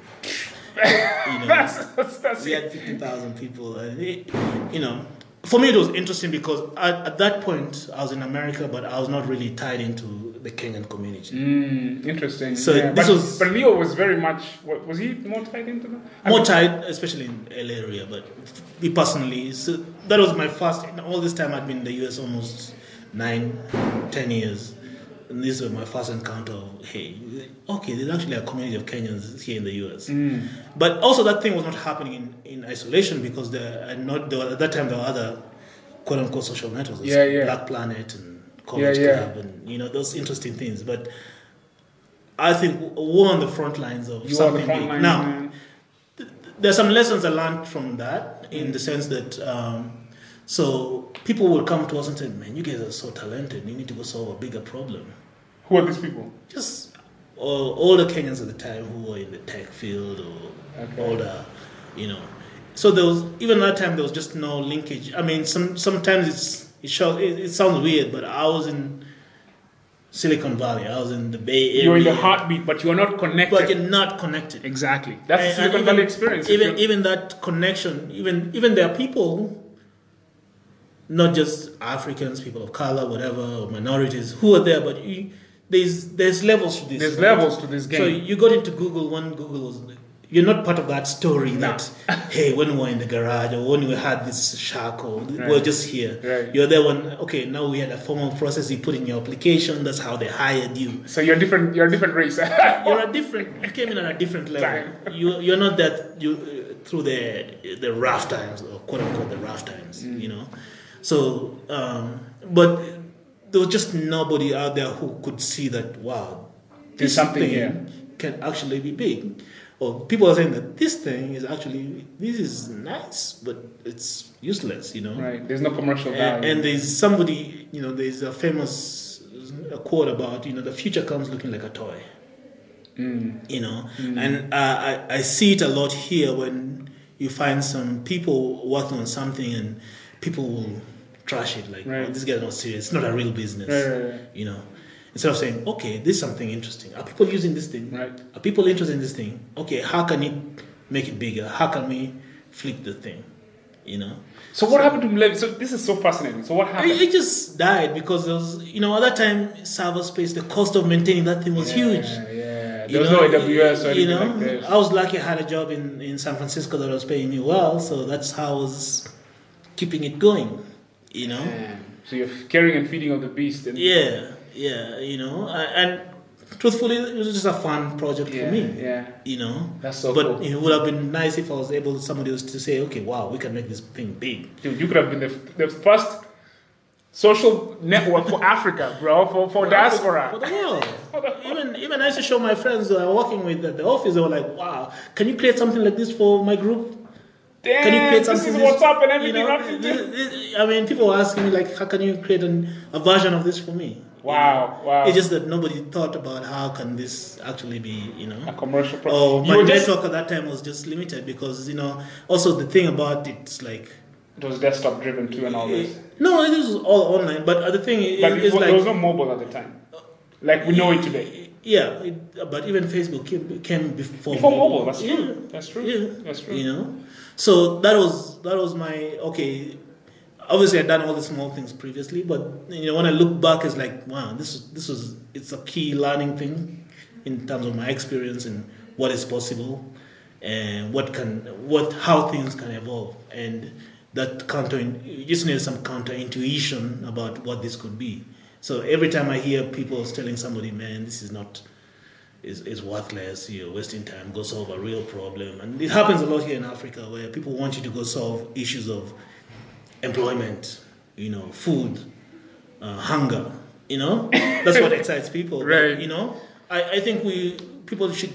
You know, that's, that's, that's we it. had 15,000 people. And it, you know, for me, it was interesting because at, at that point I was in America, but I was not really tied into the Kenyan community. Mm, interesting. So yeah. this but, was- but Leo was very much. wa- Was he more tied into that? I More mean, tied, especially in L area, but me personally, so that was my first. All this time I'd been in the US almost nine, ten years, and this was my first encounter of hey, okay, there's actually a community of Kenyans here in the US. Mm. But also that thing was not happening in, in isolation because there are not there were, at that time there were other quote unquote social networks, Yeah, yeah. Black Planet and College Yeah, yeah. Club and you know those interesting things. But I think we're on the front lines of You something front big. line now man. there's some lessons I learned from that in the sense that um, so people will come to us and say, "Man, you guys are so talented. You need to go solve a bigger problem." Who are these people? Just all, the Kenyans at the time who were in the tech field or Okay. all the, you know. So there was even that time there was just no linkage. I mean, some sometimes it's it, show, it, it sounds weird, but I was in Silicon Valley. I was in the Bay Area. You're in the heartbeat, but you are not connected. but you're not connected. exactly. That's the And- Silicon and Valley experience. Even even that connection, even even there are people, not just Africans, people of color, whatever, or minorities who are there, but you, there's there's levels to this. There's right? levels to this game. So you got into Google. One Google was you're not part of that story No. that hey when we were in the garage or when we had this shack or we're just here. Right. You're there when okay now we had a formal process. You put in your application. That's how they hired you so you're different. You're a different race. you're a different. You came in at a different level. You you're not that you uh, through the the rough times or quote unquote the rough times. Mm. You know, so um, but there was just nobody out there who could see that wow, There's something thing here. can actually be big. Or people are saying that this thing is actually this is nice, but it's useless. You know, right. There's no commercial value. and there's somebody, you know, there's a famous quote about, you know, the future comes looking like a toy. Mm. You know, and uh, I, I see it a lot here when you find some people working on something and people will trash it like, oh, Right. oh, this guy's not serious. It's not a real business. Right, right. You know, instead of saying, okay, this is something interesting. Are people using this thing? Right. Are people interested in this thing? Okay, how can it make it bigger? How can we flip the thing? You know. So what happened to Levy? So this is so fascinating. So what happened? It, it just died because there was, you know, at that time, server space, the cost of maintaining that thing was huge. Yeah, yeah. You There was know, no AWS or you know, like. I was lucky I had a job in, in San Francisco that was paying me well, so that's how I was keeping it going, you know. Man. So you're caring and feeding of the beast. And Yeah, yeah, you know, and truthfully, it was just a fun project yeah, for me, Yeah. you know. That's so but cool. it would have been nice if I was able, somebody was to say, okay, wow, we can make this thing big. Dude, you could have been the, the first social network for Africa, bro, for, for diaspora. For the world. even even I used to show my friends that I was working with at the office, they were like, wow, can you create something like this for my group? Damn, Can you create this something? is what's up and you know, this- this. this- I mean, people were asking me like, how can you create an, a version of this for me? Wow, wow. It's just that nobody thought about how can this actually be, you know, a commercial product. Oh, my just, network at that time was just limited because you know. Also, the thing about it's like it was desktop driven too and all eh, this. no, it was all online. But the thing is, But it, is wa- like there was no mobile at the time. Like we know it today. Yeah, it, but even Facebook came, came before, Before mobile, that's Yeah. true. That's true. Yeah. That's true. You know, so that was that was my okay. Obviously, I'd done all the small things previously, but you know, when I look back, it's like wow, this is this was it's a key learning thing in terms of my experience and what is possible and what can what how things can evolve and that counter you just need some counter intuition about what this could be. So every time I hear people telling somebody, man, this is not is, is worthless, you're wasting time, go solve a real problem. And it happens a lot here in Africa where people want you to go solve issues of employment, you know, food, uh, hunger, you know? That's what excites people. But, Right. you know, I, I think we people should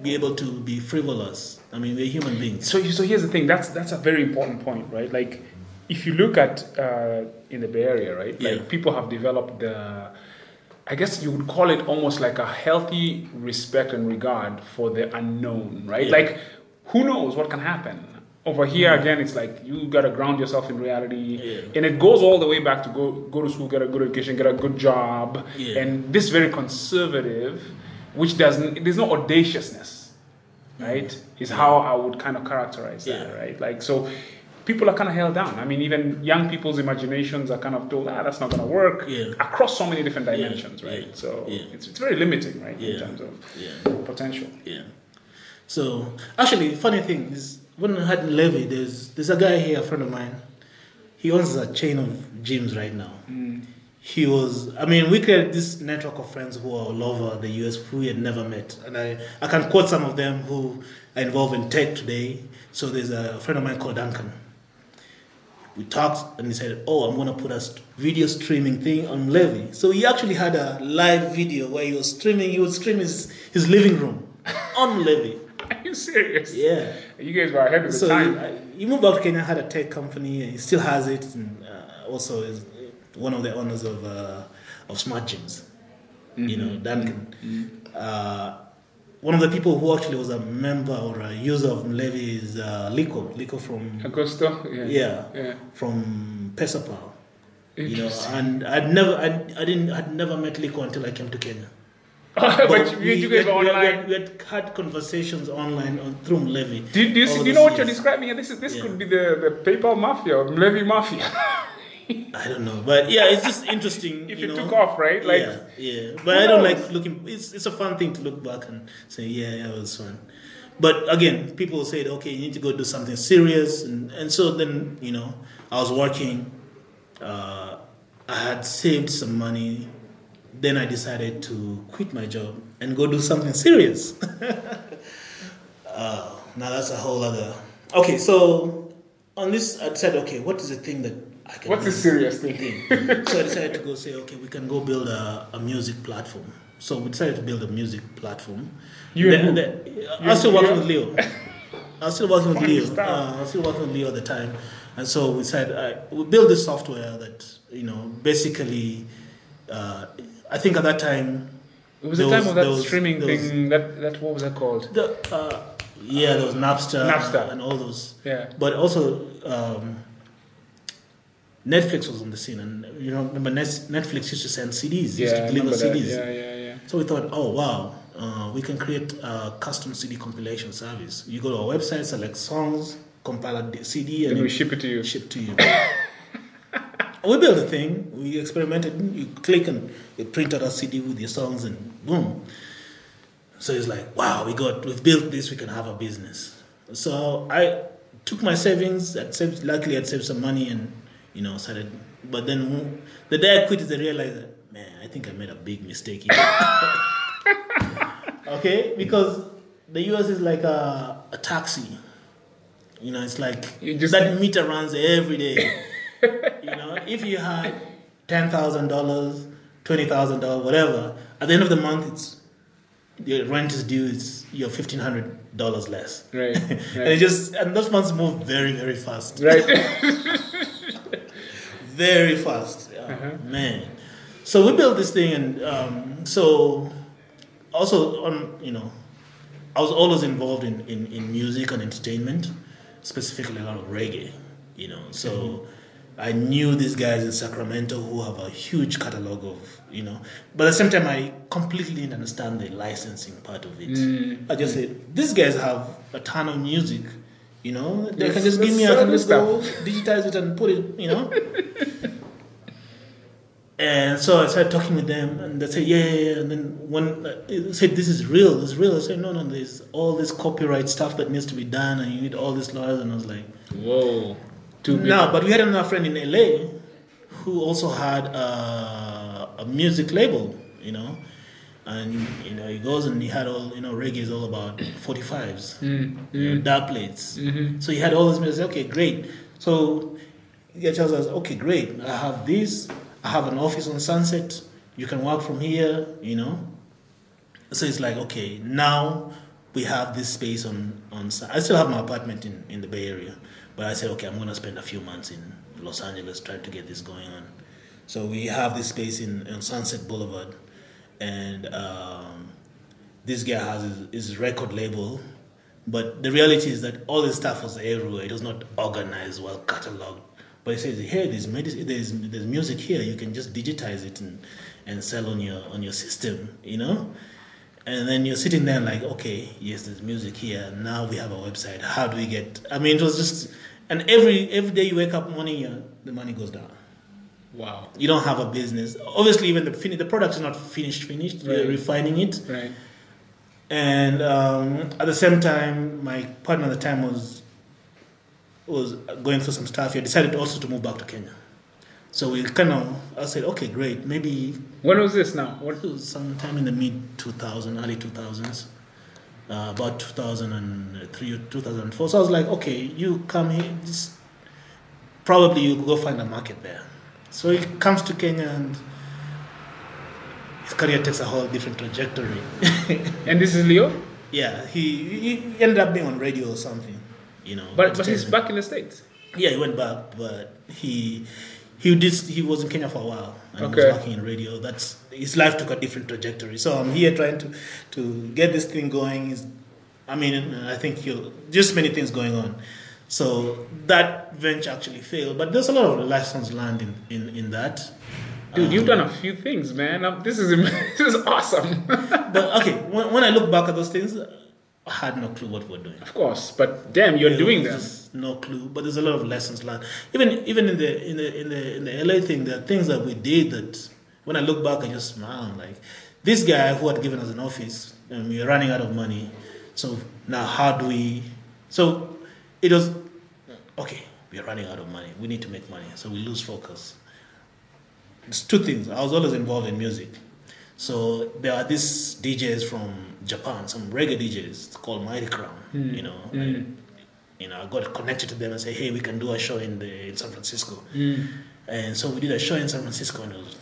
be able to be frivolous. I mean, we're human beings. So, so here's the thing. That's that's a very important point, right? Like, if you look at uh, in the Bay Area, right? Like, Yeah. people have developed the, I guess you would call it almost like a healthy respect and regard for the unknown, right? Yeah. Like, who knows what can happen? Over here, mm-hmm. again, it's like you gotta ground yourself in reality, Yeah. and it goes all the way back to go go to school, get a good education, get a good job, Yeah. and this very conservative, which doesn't there's no audaciousness, mm-hmm. right? Is how I would kind of characterize that, right? Like so, people are kind of held down. I mean, even young people's imaginations are kind of told, ah, that's not going to work Yeah. across so many different Yeah, dimensions, right? yeah, So yeah. it's, it's very limiting, right, in terms of Yeah. potential. Yeah. So actually, funny thing is when I had Levy, there's there's a guy here, a friend of mine. He owns a chain of gyms right now. He was, I mean, we created this network of friends who are all over the US who we had never met, and I I can quote some of them who are involved in tech today. So there's a friend of mine called Duncan. We talked and he said, "Oh, I'm gonna put a video streaming thing on Levy." So he actually had a live video where he was streaming. He would stream his his living room on Levy. Are you serious? Yeah. You guys were ahead of the So time. he, he moved out to Kenya, had a tech company, and he still has it, and uh, also is one of the owners of uh, of Smart Gyms. You know, Duncan. Uh, one of the people who actually was a member or a user of Levy is uh, Liko. Liko from Agosta? Yeah. yeah, Yeah. from Pesapal. You know, Interesting. and I'd never, I, I didn't, I'd never met Liko until I came to Kenya. but you, you guys we, were we, online. we had had conversations online on, through Levy. Do, you- do you, see, do you know what you're describing? This is this Yeah. could be the, the PayPal mafia or Levy mafia. I don't know, but yeah, it's just interesting. if you it know? took off, right? Like, yeah, yeah. But I don't knows? like looking. It's it's a fun thing to look back and say, yeah, yeah, it was fun. But again, people said, okay, you need to go do something serious, and and so then you know, I was working. Uh, I had saved some money. Then I decided to quit my job and go do something serious. uh, now that's a whole other. Okay, so on this, I said, okay, what is the thing that what's the serious thing? so I decided to go say, okay, we can go build a, a music platform. So we decided to build a music platform. You Then- and then- I was still working with Leo. I was still working with Leo. Uh, I was still working with Leo at the time, and so we said uh, we build this software that you know basically. Uh, I think at that time. It was the time of that was- streaming was- thing. That that what was that called? The, uh, yeah, there was Napster, Napster. and all those. Yeah. But also, um, Netflix was on the scene, and you know, remember Netflix used to send CDs, used Yeah, to deliver. CDs. Yeah, yeah, yeah. So we thought, oh wow, uh, we can create a custom CD compilation service. You go to our website, select songs, compile a CD, and we ship it to you. ship to you. we built the thing. We experimented. You click and it print out a CD with your songs, and boom. So it's like, wow, we got, we've built this. We can have a business. So I took my savings. I'd saved, luckily, I'd saved some money, and you know, started. But then the day I quit, is I realized that man, I think I made a big mistake. Here. okay, because the US is like a, a taxi. You know, it's like that meter runs every day. you know, if you had ten thousand dollars, twenty thousand dollars, whatever, at the end of the month, it's your rent is due. It's your fifteen hundred dollars less. Right, and it just and those months move very very fast. Right. Very fast. Yeah, Uh-huh. Man. So we built this thing, and um, so also on you know, I was always involved in, in, in music and entertainment, specifically a lot of reggae. You know, so Mm-hmm. I knew these guys in Sacramento who have a huge catalog of you know, but at the same time I completely didn't understand the licensing part of it. Mm. I just said these guys have a ton of music. You know, they Let's- can just give me, I sell can just go digitize it and put it, you know. And so I started talking with them, and they said, "Yeah, yeah." yeah." And then when uh, they said, "This is real, this is real," I said, "No, no, there's all this copyright stuff that needs to be done, and you need all these lawyers." And I was like, Whoa. Too "No," but we had another friend in LA who also had uh, a music label, you know, and you know he goes and he had all, you know, reggae is all about forty fives, Mm, you know, dark plates. mm-hmm. So he had all this music. Okay, great. So he tells us, okay, great. I have this. I have an office on Sunset. You can work from here. You know. So it's like, okay, now we have this space on on. I still have my apartment in in the Bay Area, but I said, okay, I'm gonna spend a few months in Los Angeles trying to get this going on. So we have this space in, in Sunset Boulevard, and um, this guy has his, his record label but the reality is that all this stuff was everywhere. It was not organized, well cataloged. But he says, "Here, there's, there's there's music here. You can just digitize it and, and sell on your on your system, you know." And then you're sitting there like, "Okay, yes, there's music here. Now we have a website. How do we get?" I mean, it was just and every every day you wake up morning, the money goes down. Wow. You don't have a business. Obviously, even the fin- the product is not finished. Finished. We're refining it, Right. and um, at the same time, my partner at the time was was going through some stuff. He decided also to move back to Kenya. So we kind of, I said, okay, great. Maybe When was this now? What? it was sometime in the mid 2000, early 2000s, uh, about 2003 or 2004. So I was like, okay, you come here, just, probably you go find a market there. So he comes to Kenya and his career takes a whole different trajectory. And this is Leo? yeah, he, he ended up being on radio or something, you know. But but he's back in the States. Yeah, he went back, but he he did he was in Kenya for a while and Okay. he was working in radio. That's his life took a different trajectory. So I'm here trying to to get this thing going. Is I mean, I think you just many things going on. So that venture actually failed, but there's a lot of lessons learned in in, in that. Dude, Um, you've done a few things, man. Um, This is this is awesome. But okay, when, when I look back at those things, I had no clue what we're doing. of course, but damn, you're doing just No clue, but there's a lot of lessons learned. Even even in the in the in the in the LA thing, there are things that we did that when I look back, I just smile. Like this guy who had given us an office, and we were running out of money. So now, how do we? So it was okay. We are running out of money. We need to make money. So we lose focus. It's two things. I was always involved in music. So there are these DJs from Japan, some reggae DJs called Mighty Crown. You know, Mm. you know, I got connected to them and say, hey, we can do a show in the in San Francisco. Mm. And so we did a show in San Francisco and it was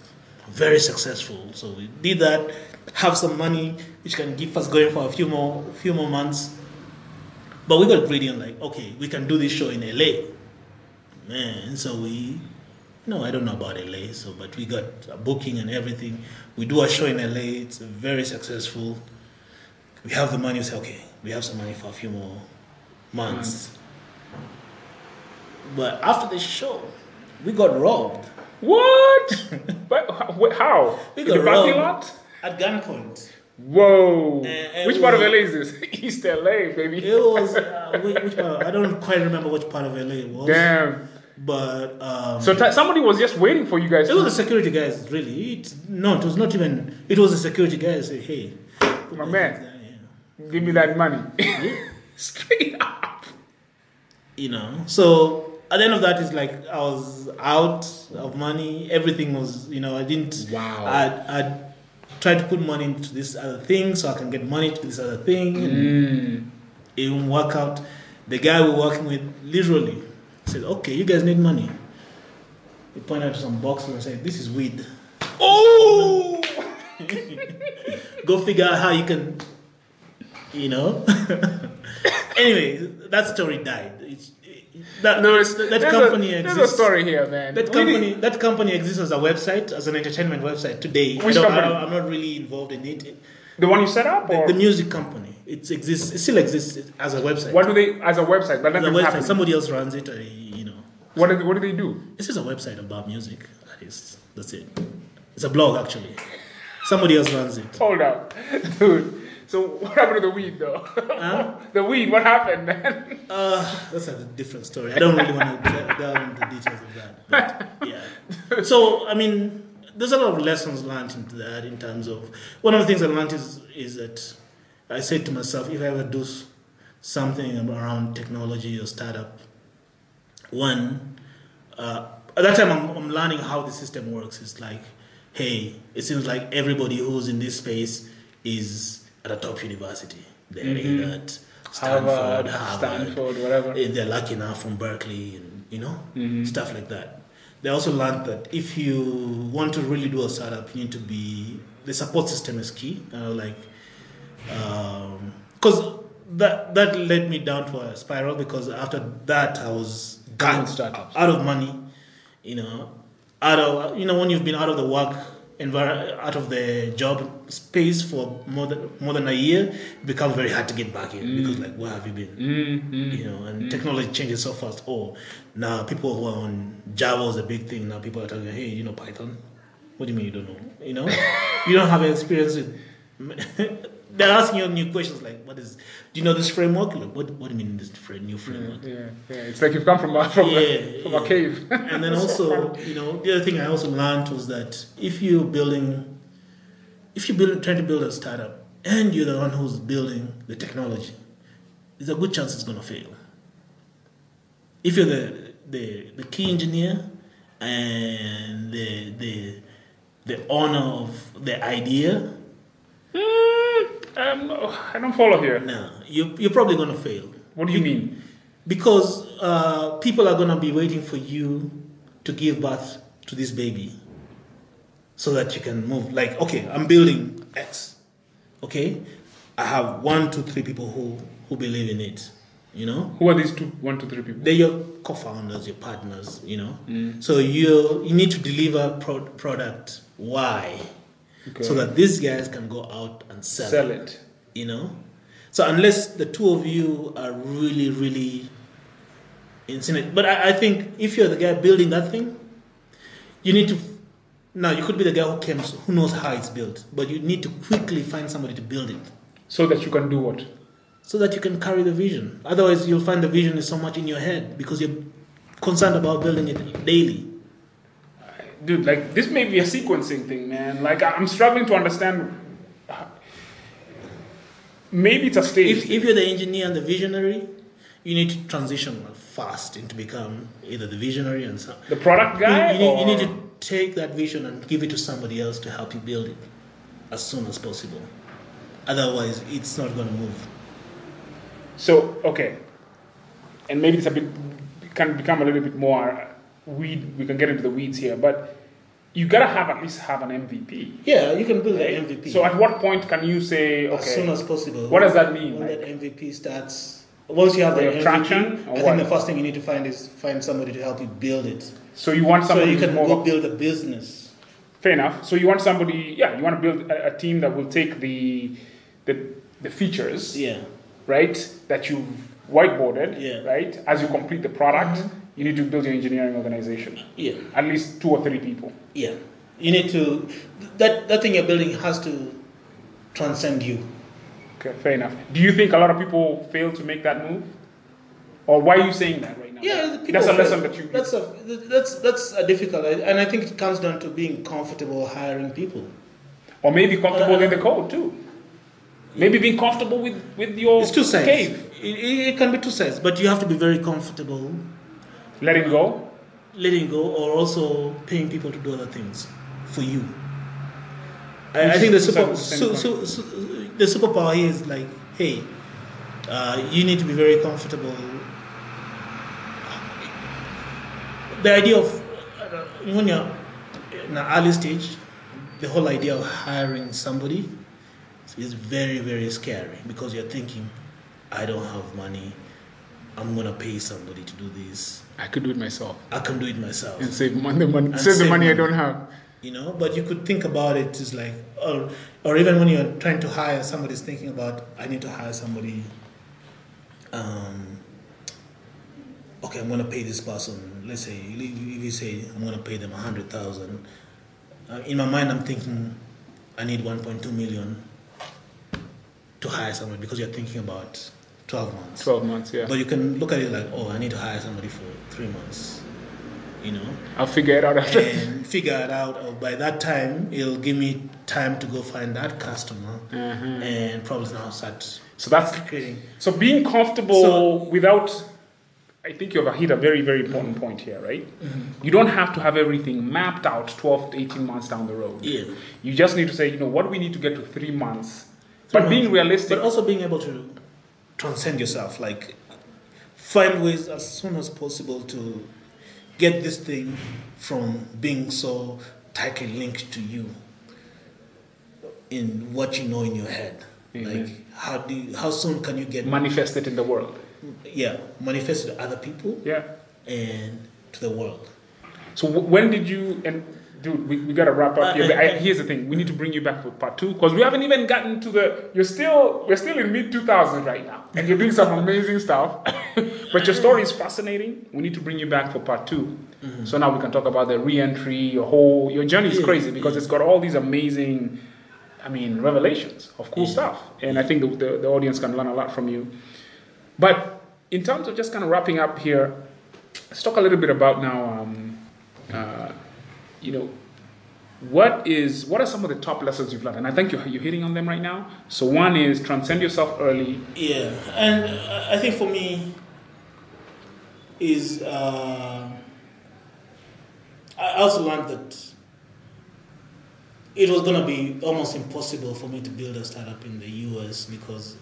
very successful. So we did that, have some money which can keep us going for a few more few more months. But we got greedy and like, okay, we can do this show in LA. Man, so we no, I don't know about LA, so but we got a booking and everything. We do a show in LA, it's very successful. We have the money, we say, okay, we have some money for a few more months. But after the show, we got robbed What? but how-? We got robbed. at gunpoint. Whoa! And- and Which part of LA is this? East LA, baby. It was, uh, which, which part, I don't quite remember which part of LA it was. Damn. But um, So t- somebody was just waiting for you guys. it to- was the security guys, really. It, no, it was not even, it was the security guys say, hey, My man. you know. Give me that money. Straight up. you know so at the end of that it's like i was out of money everything was you know i didn't Wow. i i tried to put money into this other thing so i can get money to this other thing. And Mm. it won't work out. The guy we were working with literally said okay you guys need money. He pointed to some boxes and said this is weed. Oh! go figure out how you can you know. Anyway that story died. It's, that, No, that company a, exists There's a story here, man. That company, that company exists as a website, as an entertainment website today. I Which don't, company? I, am not really involved in it. the one you set up, The, or the music company, it exists. It still exists as a website. what do they as a website? But As a website. happening. Somebody else runs it. Uh, you know, What do, what do they do? this is a website about music. That is, that's it. It's a blog actually. Somebody else runs it. Hold up, dude. So what happened to the weed, though? Huh? the weed. What happened, man? Uh, that's a different story. I don't really want to delve into the details of that. But, yeah. So, I mean, there's a lot of lessons learned into that in terms of one of the things I learned is is that I said to myself, if I ever do something around technology or startup, one, uh, at that time I'm, I'm learning how the system works. It's like, hey, it seems like everybody who's in this space is at a top university. They're Mhm. either at Stanford, Harvard, Harvard, Stanford, whatever. if they're lucky enough from Berkeley and you know Mhm. stuff like that. They also learned that if you want to really do a startup, you need to be the support system is key. Uh, like, because that that led me down to a spiral. Because after that, I was Doing out, startups. out of money. You know, out of you know when you've been out of the work environment, out of the job space for more than more than a year, it becomes very hard to get back in because mm. like where have you been? Mm-hmm. you know, and mm. technology changes so fast. Oh, now people who are on Java is a big thing. Now people are telling you, hey, you know Python? What do you mean you don't know? You know, you don't have experience with they're asking you new questions like, "What is? Do you know this framework? Like, what what do you mean this new framework?" Yeah, yeah. It's like you've come from a, from, Yeah, a, from yeah. a cave. and then also, you know, the other thing I also learned was that if you're building, if you're building, trying to build a startup, and you're the one who's building the technology, there's a good chance it's going to fail. If you're the, the the key engineer and the the the owner of the idea, hmm. Um, I don't follow here. no, you you're probably going to fail. What do you mean? because uh, people are going to be waiting for you to give birth to this baby so that you can move like okay i'm building x okay i have one two three people who who believe in it you know Who are these two, one, two, three people? they're your co-founders your partners you know so you you need to deliver pro- product y Okay. so that these guys can go out and sell, Sell it. you know so unless the two of you are really really insane but I, I think if you're the guy building that thing you need to now you could be the guy who comes who knows how it's built but you need to quickly find somebody to build it So that you can do what? so that you can carry the vision otherwise you'll find the vision is so much in your head because you're concerned about building it daily Dude, like, this may be a sequencing thing, man. Like, I'm struggling to understand. Maybe it's a stage. if, if you're the engineer and the visionary you need to transition fast into become either the visionary and some the product guy? You, need, you or- need to take that vision and give it to somebody else to help you build it as soon as possible. Otherwise, it's not going to move. So okay, and maybe it's a bit can become a little bit more weed. We can get into the weeds here, but you gotta have at least have an MVP. Yeah, you can build right? an MVP So at what point can you say okay, as soon as possible. What does that mean? When Like, that MVP starts, once you have the MVP, traction, I what? think the first thing you need to find is find somebody to help you build it. so you want somebody. So you can go build a business. fair enough. So you want somebody, yeah, you want to build a, a team that will take the the the features, Yeah. right, that you've whiteboarded, Yeah. Mm-hmm. right. As you complete the product, you need to build your engineering organization. Yeah. At least two or three people. Yeah. You need to, that, that thing you're building has to transcend you. Okay, fair enough. Do you think a lot of people fail to make that move? Or why are you saying that right now? Yeah, people that's a fail. lesson that you. That's a that's that's a difficult, and I think it comes down to being comfortable hiring people. or maybe comfortable Uh, in the code too. Maybe being comfortable with with your It's two sides. cave, It, it, it can be two sides, but you have to be very comfortable letting go. letting go, or also paying people to do other things for you. I, I think the super su, su, su, the superpower here is like, hey, uh, you need to be very comfortable. The idea of uh, when you're in an early stage, the whole idea of hiring somebody is very very scary because you're thinking, I don't have money. I'm gonna pay somebody to do this. I could do it myself I can do it myself and save money. money And save the save money, I don't have. you know but you could think about it as like or, or even when you're trying to hire somebody's thinking about i need to hire somebody um, okay i'm going to pay this person let's say if you say i'm going to pay them 100000 uh, in my mind i'm thinking i need 1.2 million to hire someone because you're thinking about 12 months Twelve months, yeah. but you can look at it like oh i need to hire somebody for three months you know I'll figure it out after. and figure it out. Or by that time, it'll give me time to go find that customer Mhm. and probably now start So that's creating. so being comfortable So- without. I think you've hit a very very important point here, right? Mm-hmm. You don't have to have everything mapped out 12 to 18 months down the road. Yeah. You just need to say, you know, what we need to get to three months? But being realistic. But also being able to transcend yourself, like find ways as soon as possible to get this thing from being so tightly linked to you in what you know in your head. Amen. Like how do you, how soon can you get manifest it in the world. yeah manifest to other people Yeah. and to the world. So w- when did you and dude, we, we gotta wrap up Uh, here. But I, uh, here's the thing: we need to bring you back for part two because we haven't even gotten to the. You're still we're still in mid 2000s right now, and you're doing some amazing stuff. but your story is fascinating. We need to bring you back for part 2 So now we can talk about the re-entry. Your whole your journey is crazy because it's got all these amazing I mean, revelations of cool Yeah. stuff. And I think the, the, the audience can learn a lot from you. But in terms of just kind of wrapping up here, let's talk a little bit about now, um, uh, you know, what is what are some of the top lessons you've learned? And I think you're, you're hitting on them right now. So one is transcend yourself early. Yeah, and I think for me is uh, I also learned that it was gonna be almost impossible for me to build a startup in the US because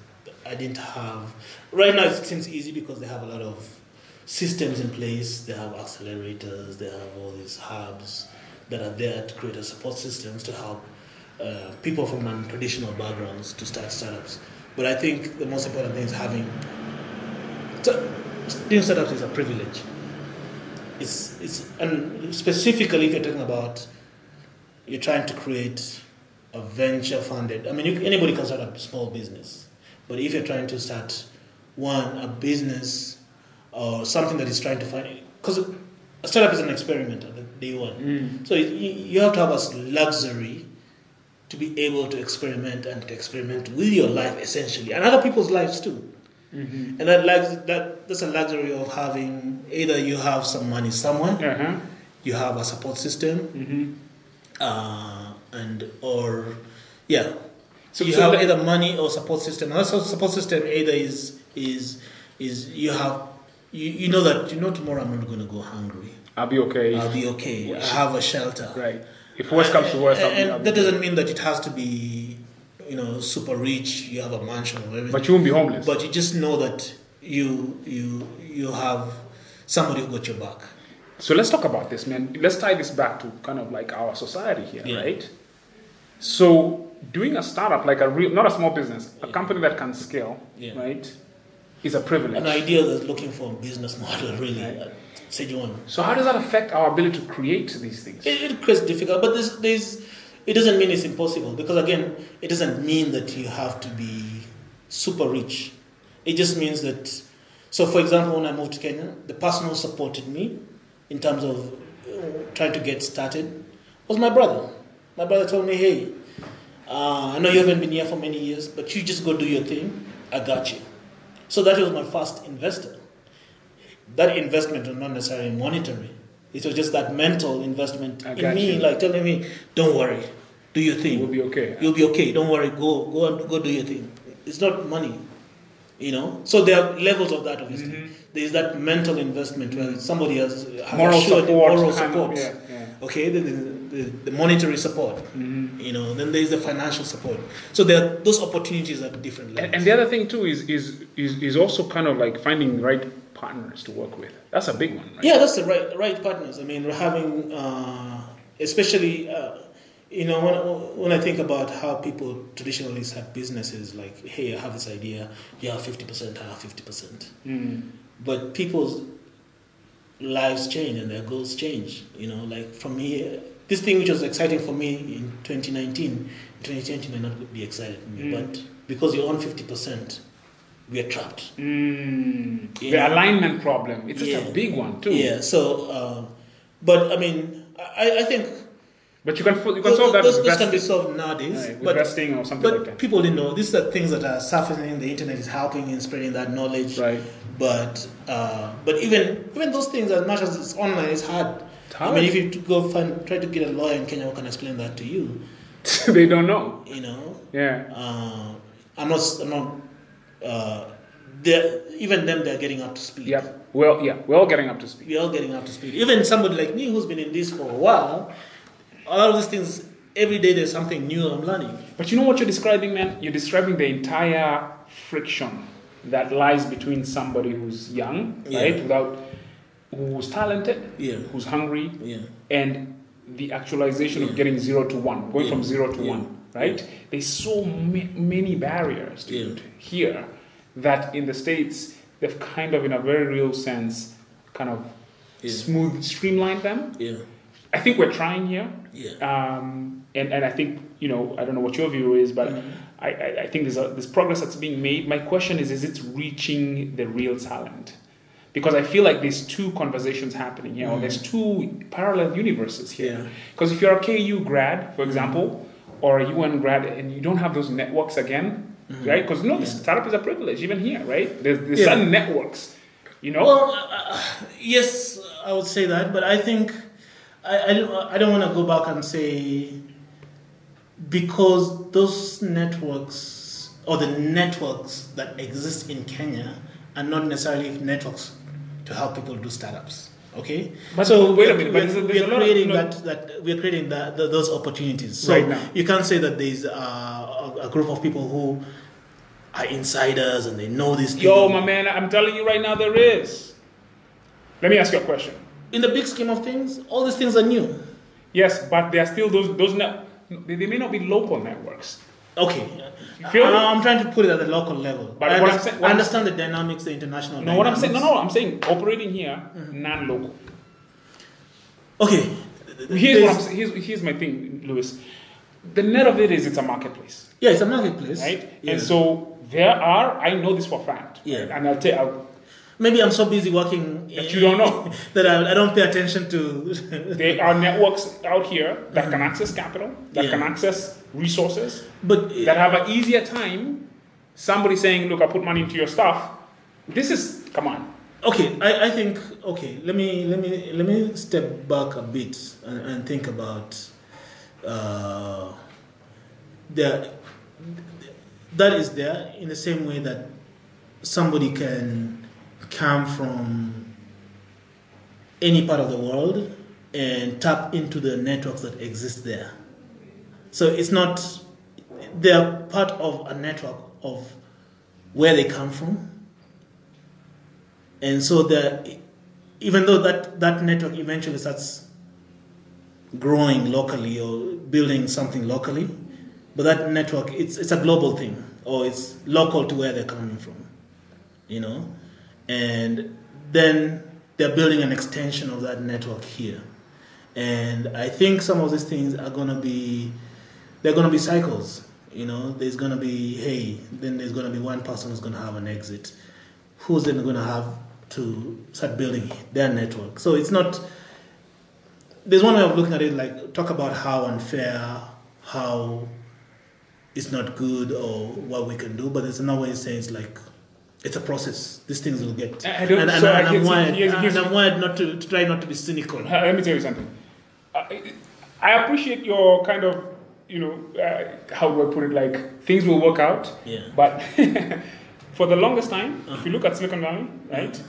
I didn't have. Right now, it seems easy because they have a lot of systems in place. They have accelerators. They have all these hubs that are there to create a support systems to help uh, people from non-traditional backgrounds to start startups. But I think the most important thing is having. So, doing startups is a privilege. It's, it's and specifically if you're talking about you're trying to create a venture funded. I mean, you, anybody can start a small business, but if you're trying to start one a business or something that is trying to find because a startup is an experiment day one. So you, you have to have a luxury to be able to experiment and to experiment with your life essentially and other people's lives too. And that, lux- that that's a luxury of having either you have some money somewhere, Uh-huh. you have a support system, Mm-hmm. uh, and or yeah. So- you so have that- either money or support system. And also support system either is is is you have you, you know that you know tomorrow I'm not going to go hungry. I'll be okay. I'll be okay. I have a shelter. right. If worst uh, comes to worst, uh, I'll be, and I'll be that doesn't mean that it has to be, you know, super rich. You have a mansion or everything. But you won't be homeless. But you just know that you you you have somebody who got your back. So let's talk about this, man. Let's tie this back to kind of like our society here, Yeah. right? So doing a startup, like a real, not a small business, a company that can scale, Yeah. right, is a privilege. An idea that's looking for a business model, really. Right. So how does that affect our ability to create these things? It, it creates difficult, but there's, there's, it doesn't mean it's impossible because again, it doesn't mean that you have to be super rich. It just means that. So, for example, when I moved to Kenya, the person who supported me in terms of uh, trying to get started was my brother. My brother told me, "Hey, uh, I know you haven't been here for many years, but you just go do your thing. I got you." So that was my first investor. That investment was not necessarily monetary. It was just that mental investment I in me, you. like telling me, "Don't worry, do your thing. We'll be okay. You'll be okay. Don't worry. Go, go, and go do your thing. It's not money, you know. So there are levels of that. Obviously, Mm-hmm. there is that mental investment where somebody has, has Moral support, moral kind of, support. yeah, yeah. Okay, then the, the, the monetary support. Mm-hmm. You know, then there is the financial support. So there are those opportunities at different levels. And, and the other thing too is, is is is also kind of like finding right partners to work with. That's a big one, right? Yeah, that's the right right partners. I mean, we're having, uh, especially, uh, you know, when, when I think about how people traditionally start businesses, like, hey, I have this idea, you have fifty percent, I have fifty percent. Mm. But people's lives change and their goals change. You know, like for me, this thing which was exciting for me in 2019, 2020 may not be exciting for me. Mm. But because you're on fifty percent, we are trapped. Mm. The alignment problem. It's such Yeah. a big one too. Yeah. So, uh, but I mean, I, I think But you can you can those, solve that those, those can be solved nowadays. right, but or something but like that. people didn't know. These are things that are surfacing. The internet is helping in spreading that knowledge. Right. But uh, but even even those things, as much as it's online, it's hard. It's I mean, if you go find try to get a lawyer in Kenya who can explain that to you, they don't know. you know, Yeah. uh, I'm not. I'm not. Uh, even them, they're getting up to speed. Yeah. Well, yeah. We're all getting up to speed. We're all getting up to speed. Even somebody like me who's been in this for a while, a lot of these things, every day there's something new I'm learning. But you know what you're describing, man? You're describing the entire friction that lies between somebody who's young, Yeah. right, without who's talented, Yeah. who's hungry, Yeah. and the actualization of getting zero to one, going Yeah. from zero to Yeah. one, right? There's so ma- many barriers to Yeah. here that in the states they've kind of, in a very real sense, kind of Yeah. smooth, streamlined them. Yeah. I think we're trying here. Yeah. Um, and, and I think, you know, I don't know what your view is, but Mm-hmm. I, I, I think there's, a, there's progress that's being made. My question is, is it reaching the real talent? Because I feel like there's two conversations happening here, or there's two parallel universes here. Mm-hmm. Yeah. Because if you're a KU grad, for example, or a UN grad and you don't have those networks again, right? Because you no, the startup is a privilege even here, right? There's, there's Yeah. certain networks, you know. Well, uh, yes, I would say that, but I think I, I don't, I don't want to go back and say because those networks or the networks that exist in Kenya are not necessarily networks to help people do startups. Okay, But so wait a minute, we're, there's there's we're of- creating that that we're creating that, th those opportunities. So Right now. you can't say that there's uh, a, a group of people who are insiders and they know this. Yo, my man, I'm telling you right now, there is. Let me ask you a question. in the big scheme of things, all these things are new. Yes, but there are still those those. They, they may not be local networks. Okay. I, am trying to put it at the local level. But I, what I'm understand, saying- what I understand the dynamics, the international No, what I'm saying, no, no, I'm saying operating here, mm-hmm. non-local. Okay. Here's what I'm saying. Here's, here's my thing, Lewis. The net of it is it's a marketplace, Yeah, it's a marketplace. right? Yeah. And so there are. I know this for a fact. Yeah. right? And I'll tell. I'll, Maybe I'm so busy working That you don't know. that I, I don't pay attention to. there are networks out here that mm-hmm. can access capital, that Yeah. can access resources, but that have an easier time. Somebody saying, "Look, I put money into your stuff." This is come on. okay, I, I think okay. Let me let me let me step back a bit and, and think about uh, the that is there in the same way that somebody can come from any part of the world and tap into the networks that exist there. So it's not they're part of a network of where they come from. And so the even though that, that network eventually starts growing locally or building something locally, but that network it's it's a global thing or it's local to where they're coming from. You know? And then they're building an extension of that network here. And I think some of these things are gonna be they're gonna be cycles. You know, there's gonna be hey, then there's gonna be one person who's gonna have an exit. Who's then gonna have to start building their network? So it's not there's one way of looking at it like talk about how unfair, how it's not good or what we can do, but there's another way of saying it's like it's a process. These things will get. I- I don't- and, and, so I and I'm guess wired, here's- here's- and I'm wired not to, to try not to be cynical. Uh, Let me tell you something. I, I appreciate your kind of, you know, uh, how do I put it? Like things will work out. Yeah. But for the longest time, if you look at Silicon Valley, right?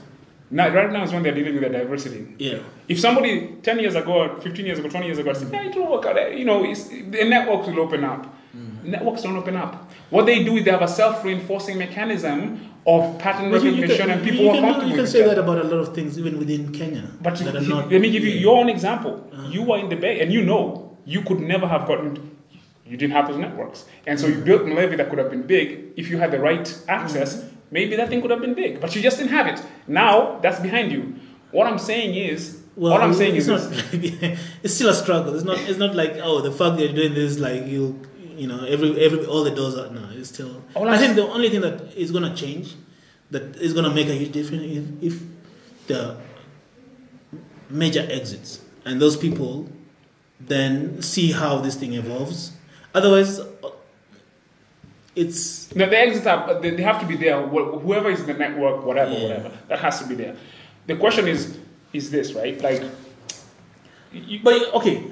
Now, right now is when they're dealing with the diversity. Yeah. If somebody 10 years ago, or 15 years ago, 20 years ago said, yeah, it will work out, you know, it's, the networks will open up. Networks don't open up. What they do is they have a self reinforcing mechanism of pattern But you, you recognition can, and people are comfortable you can say that about a lot of things, even within Kenya. But you, not, let me give you yeah. your own example. Uh-huh. You were in the Bay, and you know you could never have gotten. You didn't have those networks, and so you built Malevi that could have been big if you had the right access. Mm-hmm. Maybe that thing could have been big, but you just didn't have it. Now that's behind you. What I'm saying is, Well, what I'm saying it's is, not. it's still a struggle. It's not. It's not like oh, the fact that you're doing this, like you, you know, every every all the doors are no. It's still. All I think the only thing that is gonna change, that is gonna make a huge difference, if, if the major exits and those people then see how this thing evolves. Otherwise, it's No, the exits are they, they have to be there. Wh- Whoever is in the network, whatever, Yeah. whatever, that has to be there. The question is, is this right? Like, you, But okay,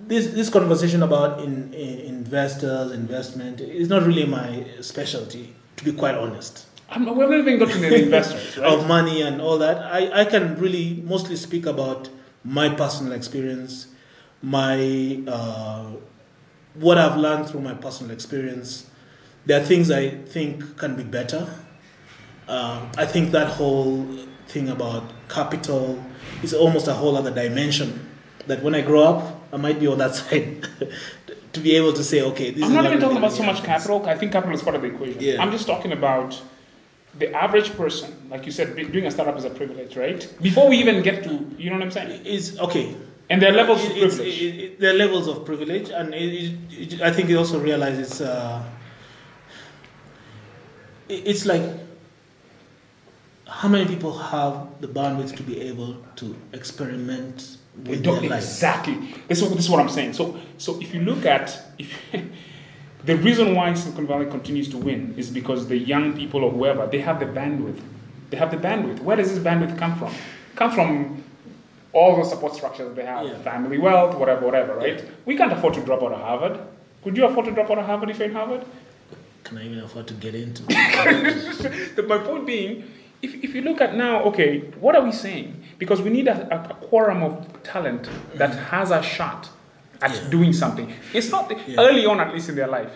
this this conversation about in, in investors, investment is not really my specialty, to be quite honest. I'm, we've never even gotten the investors, right? Of money and all that, I, I can really mostly speak about my personal experience, my uh, what I've learned through my personal experience. There are things I think can be better. Um, I think that whole thing about capital is almost a whole other dimension. That when I grow up, I might be on that side to be able to say, okay, this I'm is not even talking about so much capital. I think capital is part of the equation. Yeah. I'm just talking about the average person. Like you said, doing a startup is a privilege, right? Before we even get to, you know what I'm saying? Is okay. And there are levels of It- it's- privilege. it- it- there are levels of privilege, and I think it also realizes uh, it- it's like how many people have the bandwidth to be able to experiment with their life. exactly. This is, this is what I'm saying. So, so if you look at if the reason why Silicon Valley continues to win is because the young people or whoever they have the bandwidth. They have the bandwidth. Where does this bandwidth come from? Come from all the support structures they have, Yeah. family wealth, whatever, whatever. Right? We can't afford to drop out of Harvard. Could you afford to drop out of Harvard if you're in Harvard? Can I even afford to get into? My point being, if, if you look at now, okay, what are we saying? Because we need a, a, a quorum of talent that has a shot at Yeah. doing something. It's not Yeah. early on, at least in their life.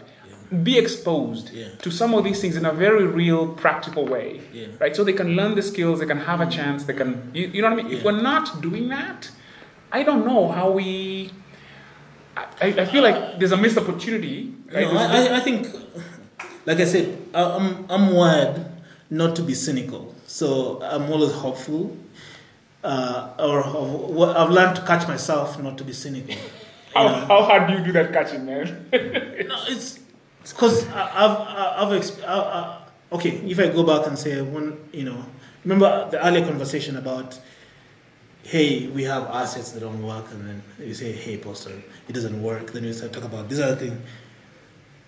Be exposed Yeah. to some of these things in a very real, practical way, Yeah. right? So they can learn the skills, they can have a chance, they can, you, you know what I mean? If we're not doing that, I don't know how we. I, I feel like there's a missed opportunity. Right? No, I, I- think, like I said, I'm, I'm wired not to be cynical. So I'm always hopeful. Uh, or I've learned to catch myself not to be cynical. How, know? how hard do you do that catching, man? No, it's because I've I've exp- I, I, okay. If I go back and say one, you know, remember the earlier conversation about, hey, we have assets that don't work, and then you say, hey, poster, it doesn't work. Then you start talk about this other thing.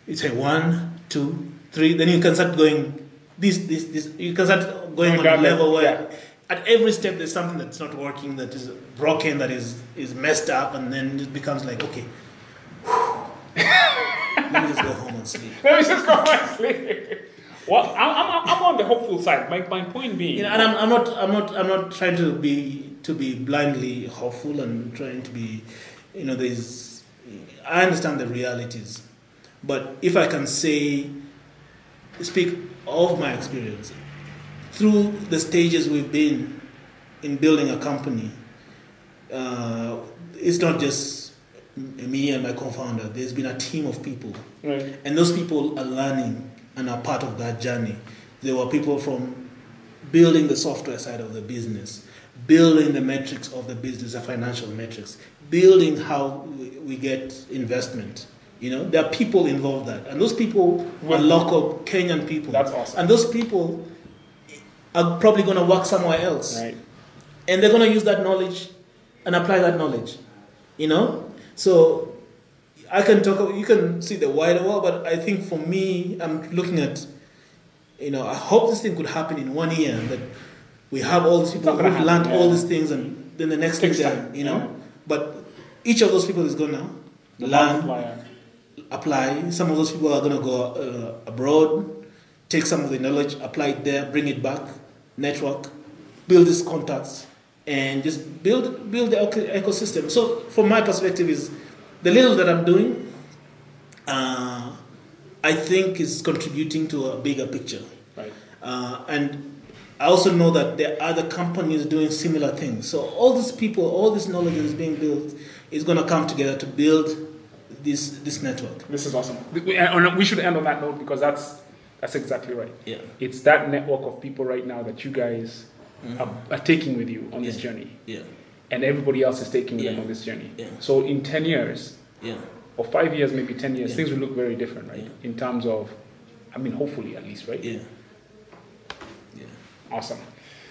You say one, two, three. Then you can start going. This, this, this. You can start going on a level where. yeah. At every step, there's something that's not working, that is broken, that is is messed up, and then it becomes like, okay, let me just go home and sleep. Let me just go home and sleep. Well, I'm, I'm, I'm on the hopeful side. My, my point being, You know, and I'm, I'm not I'm not I'm not trying to be to be blindly hopeful and trying to be you know there's I understand the realities but if I can say speak of my experience through the stages we've been in building a company uh, it's not just me and my co-founder there's been a team of people right, and those people are learning and are part of that journey. There were people from building the software side of the business, building the metrics of the business, the financial metrics, building how we, get investment. You know, there are people involved that, and those people are Well- local Kenyan people. That's awesome. And those people are probably going to work somewhere else right. and they're going to use that knowledge and apply that knowledge you know so i can talk you can see the wider world but i think for me i'm looking at you know i hope this thing could happen in one year that we have all these people who've learned happen, all these things and then the next thing you know yeah. but each of those people is going to The learn multiplier. apply. Some of those people are going to go uh, abroad, take some of the knowledge, apply it there, bring it back, network, build these contacts, and just build build the ecosystem. So, from my perspective, is the little that I'm doing, uh, I think is contributing to a bigger picture. Right. Uh, and I also know that there are other companies doing similar things. So all these people, all this knowledge that is being built, is going to come together to build this this network. This is awesome. We, we should end on that note because that's that's exactly right. Yeah. It's that network of people right now that you guys Mm-hmm. are, are taking with you on this journey, Yeah. and everybody else is taking with them on this journey. Yeah. So in ten years, Yeah. or five years, maybe ten years, Yeah. things will look very different, right? Yeah. In terms of, I mean, hopefully at least, right? Yeah. Yeah. Awesome.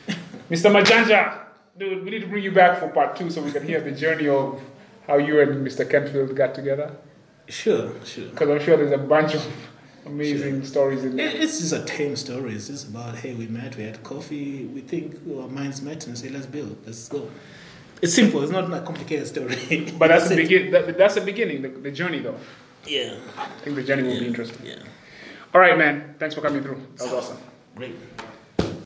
Mr. Majanja, dude, we need to bring you back for part two so we can hear the journey of how you and Mr. Kentfield got together. Sure, sure. Because I'm sure there's a bunch of amazing stories in there. It's just a tame story. It's just about hey, we met, we had coffee, we think our minds met, and say let's build, let's go. It's simple. It's not a complicated story. But that's the it. begin. That, that's the beginning. The, the journey, though. Yeah. I think the journey will be interesting. Yeah. All right, man. Thanks for coming through. That was awesome. Great.